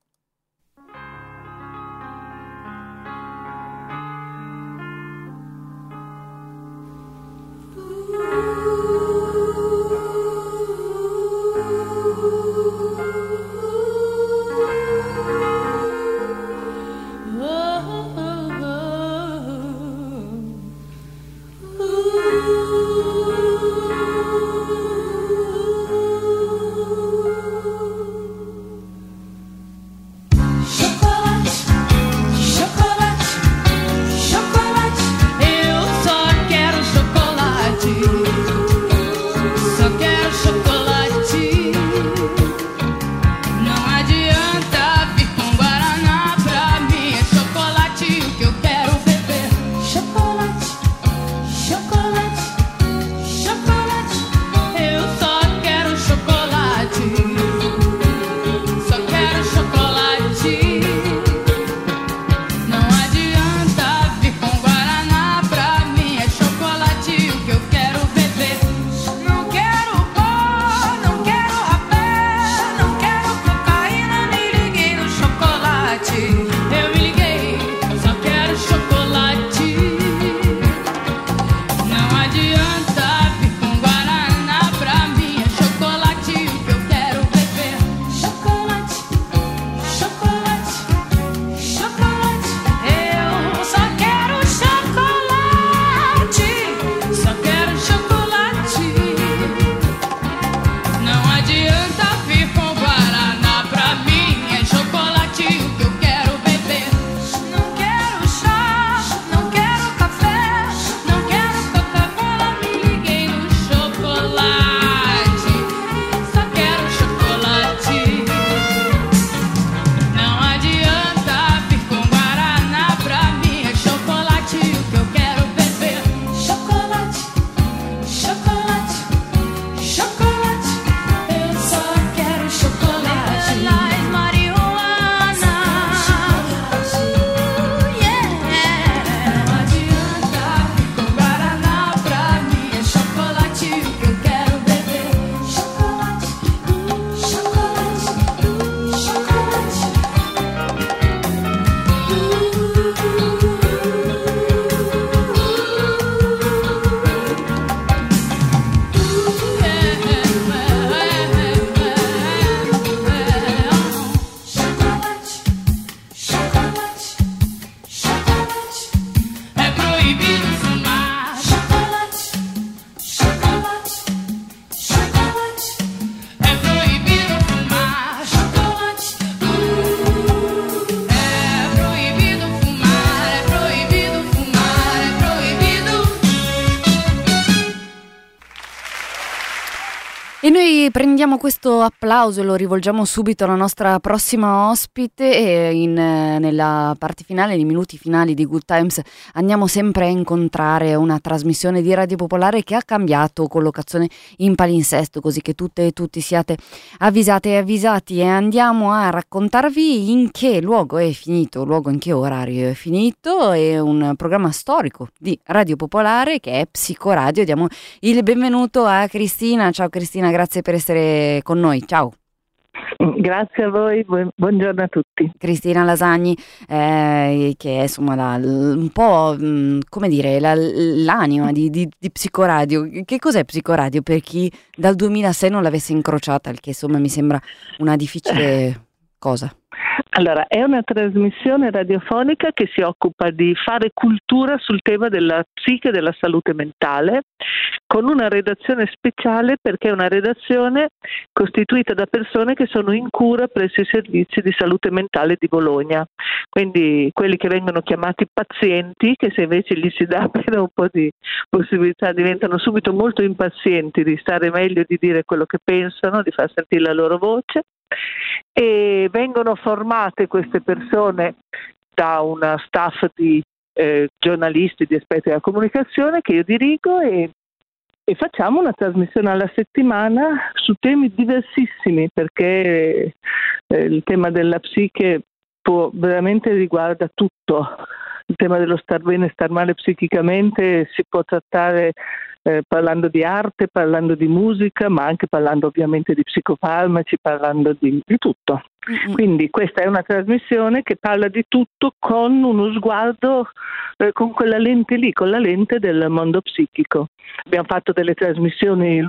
Prendiamo questo applauso e lo rivolgiamo subito alla nostra prossima ospite in, eh, nella parte finale, nei minuti finali di Good Times andiamo sempre a incontrare una trasmissione di Radio Popolare che ha cambiato collocazione in palinsesto così che tutte e tutti siate avvisate e avvisati e andiamo a raccontarvi in che luogo è finito, luogo in che orario è finito, è un programma storico di Radio Popolare che è Psicoradio. Diamo il benvenuto a Cristina. Ciao Cristina, grazie per essere con noi. Ciao. Grazie a voi, bu- buongiorno a tutti. Cristina Lasagni, eh, che è insomma la- un po' mh, come dire la- l'anima di, di- di Psicoradio. Che cos'è Psicoradio per chi dal 2006 non l'avesse incrociata, il che insomma mi sembra una difficile cosa. Allora, è una trasmissione radiofonica che si occupa di fare cultura sul tema della psiche e della salute mentale, con una redazione speciale perché è una redazione costituita da persone che sono in cura presso i servizi di salute mentale di Bologna. Quindi quelli che vengono chiamati pazienti, che se invece gli si dà [laughs] appena un po' di possibilità diventano subito molto impazienti di stare meglio, di dire quello che pensano, di far sentire la loro voce e vengono formate queste persone da una staff di eh, giornalisti, di esperti della comunicazione che io dirigo e, e facciamo una trasmissione alla settimana su temi diversissimi perché eh, il tema della psiche può, veramente riguarda tutto il tema dello star bene e star male psichicamente si può trattare eh, parlando di arte, parlando di musica, ma anche parlando ovviamente di psicofarmaci, parlando di, di tutto. Quindi questa è una trasmissione che parla di tutto con uno sguardo, eh, con quella lente lì, con la lente del mondo psichico. Abbiamo fatto delle trasmissioni,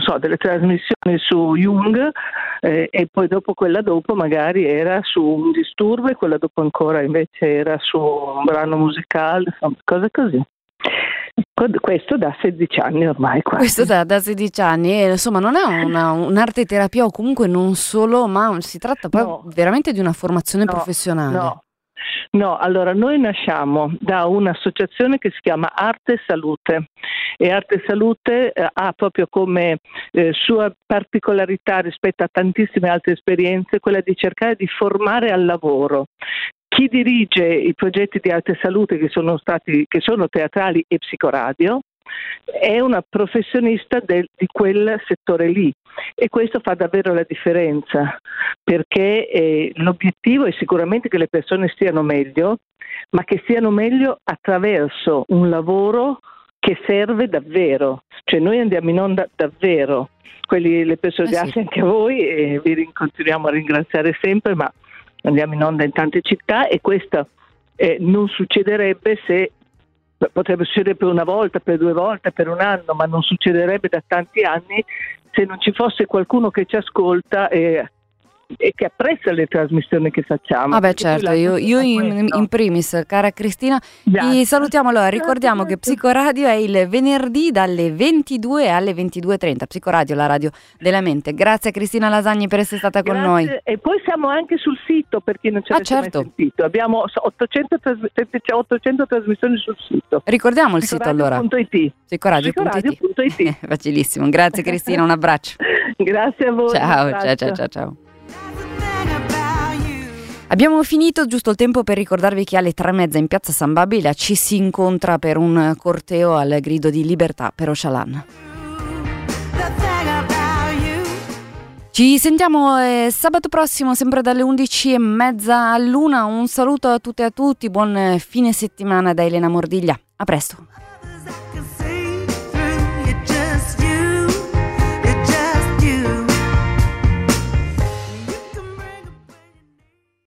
so, delle trasmissioni su Jung eh, e poi dopo quella dopo magari era su un disturbo e quella dopo ancora invece era su un brano musicale, insomma, cose così. Questo da 16 anni ormai quasi. Questo da, da 16 anni, e, insomma, non è una, un'arte terapia o comunque non solo, ma si tratta poi No. veramente di una formazione No, professionale. No. No, allora noi nasciamo da un'associazione che si chiama Arte e Salute e Arte e Salute eh, ha proprio come eh, sua particolarità rispetto a tantissime altre esperienze quella di cercare di formare al lavoro. Chi dirige i progetti di Arte e Salute che sono, stati, che sono teatrali e psicoradio è una professionista del- di quel settore lì. E questo fa davvero la differenza perché eh, l'obiettivo è sicuramente che le persone stiano meglio, ma che stiano meglio attraverso un lavoro che serve davvero, cioè noi andiamo in onda davvero, quelli, le persone Eh sì. anche a voi e vi continuiamo a ringraziare sempre, ma andiamo in onda in tante città e questo eh, non succederebbe se potrebbe succedere per una volta, per due volte, per un anno, ma non succederebbe da tanti anni se non ci fosse qualcuno che ci ascolta e, e che apprezza le trasmissioni che facciamo. Vabbè poi certo, io, io in, in primis, cara Cristina, Grazie. ti salutiamo allora, ricordiamo che Psicoradio è il venerdì dalle 22 alle 22.30, Psicoradio, la radio della mente. Grazie Cristina Lasagni per essere stata con noi. Grazie. E poi siamo anche sul sito per chi non ci Ah, avesse mai certo. sentito. Abbiamo 800, trasmi- 800 trasmissioni sul sito. Ricordiamo il sito allora. Psicoradio.it. Psicoradio.it. Facilissimo, [laughs] grazie Cristina, un abbraccio. [laughs] Grazie a voi. Ciao, ciao, ciao, ciao, ciao. Abbiamo finito giusto il tempo per ricordarvi che alle tre e mezza in piazza San Babila ci si incontra per un corteo al grido di libertà per Ocalan. Ci sentiamo eh, sabato prossimo, sempre dalle 11 e mezza all'una. Un saluto a tutte e a tutti, buon eh, fine settimana da Elena Mordiglia. A presto.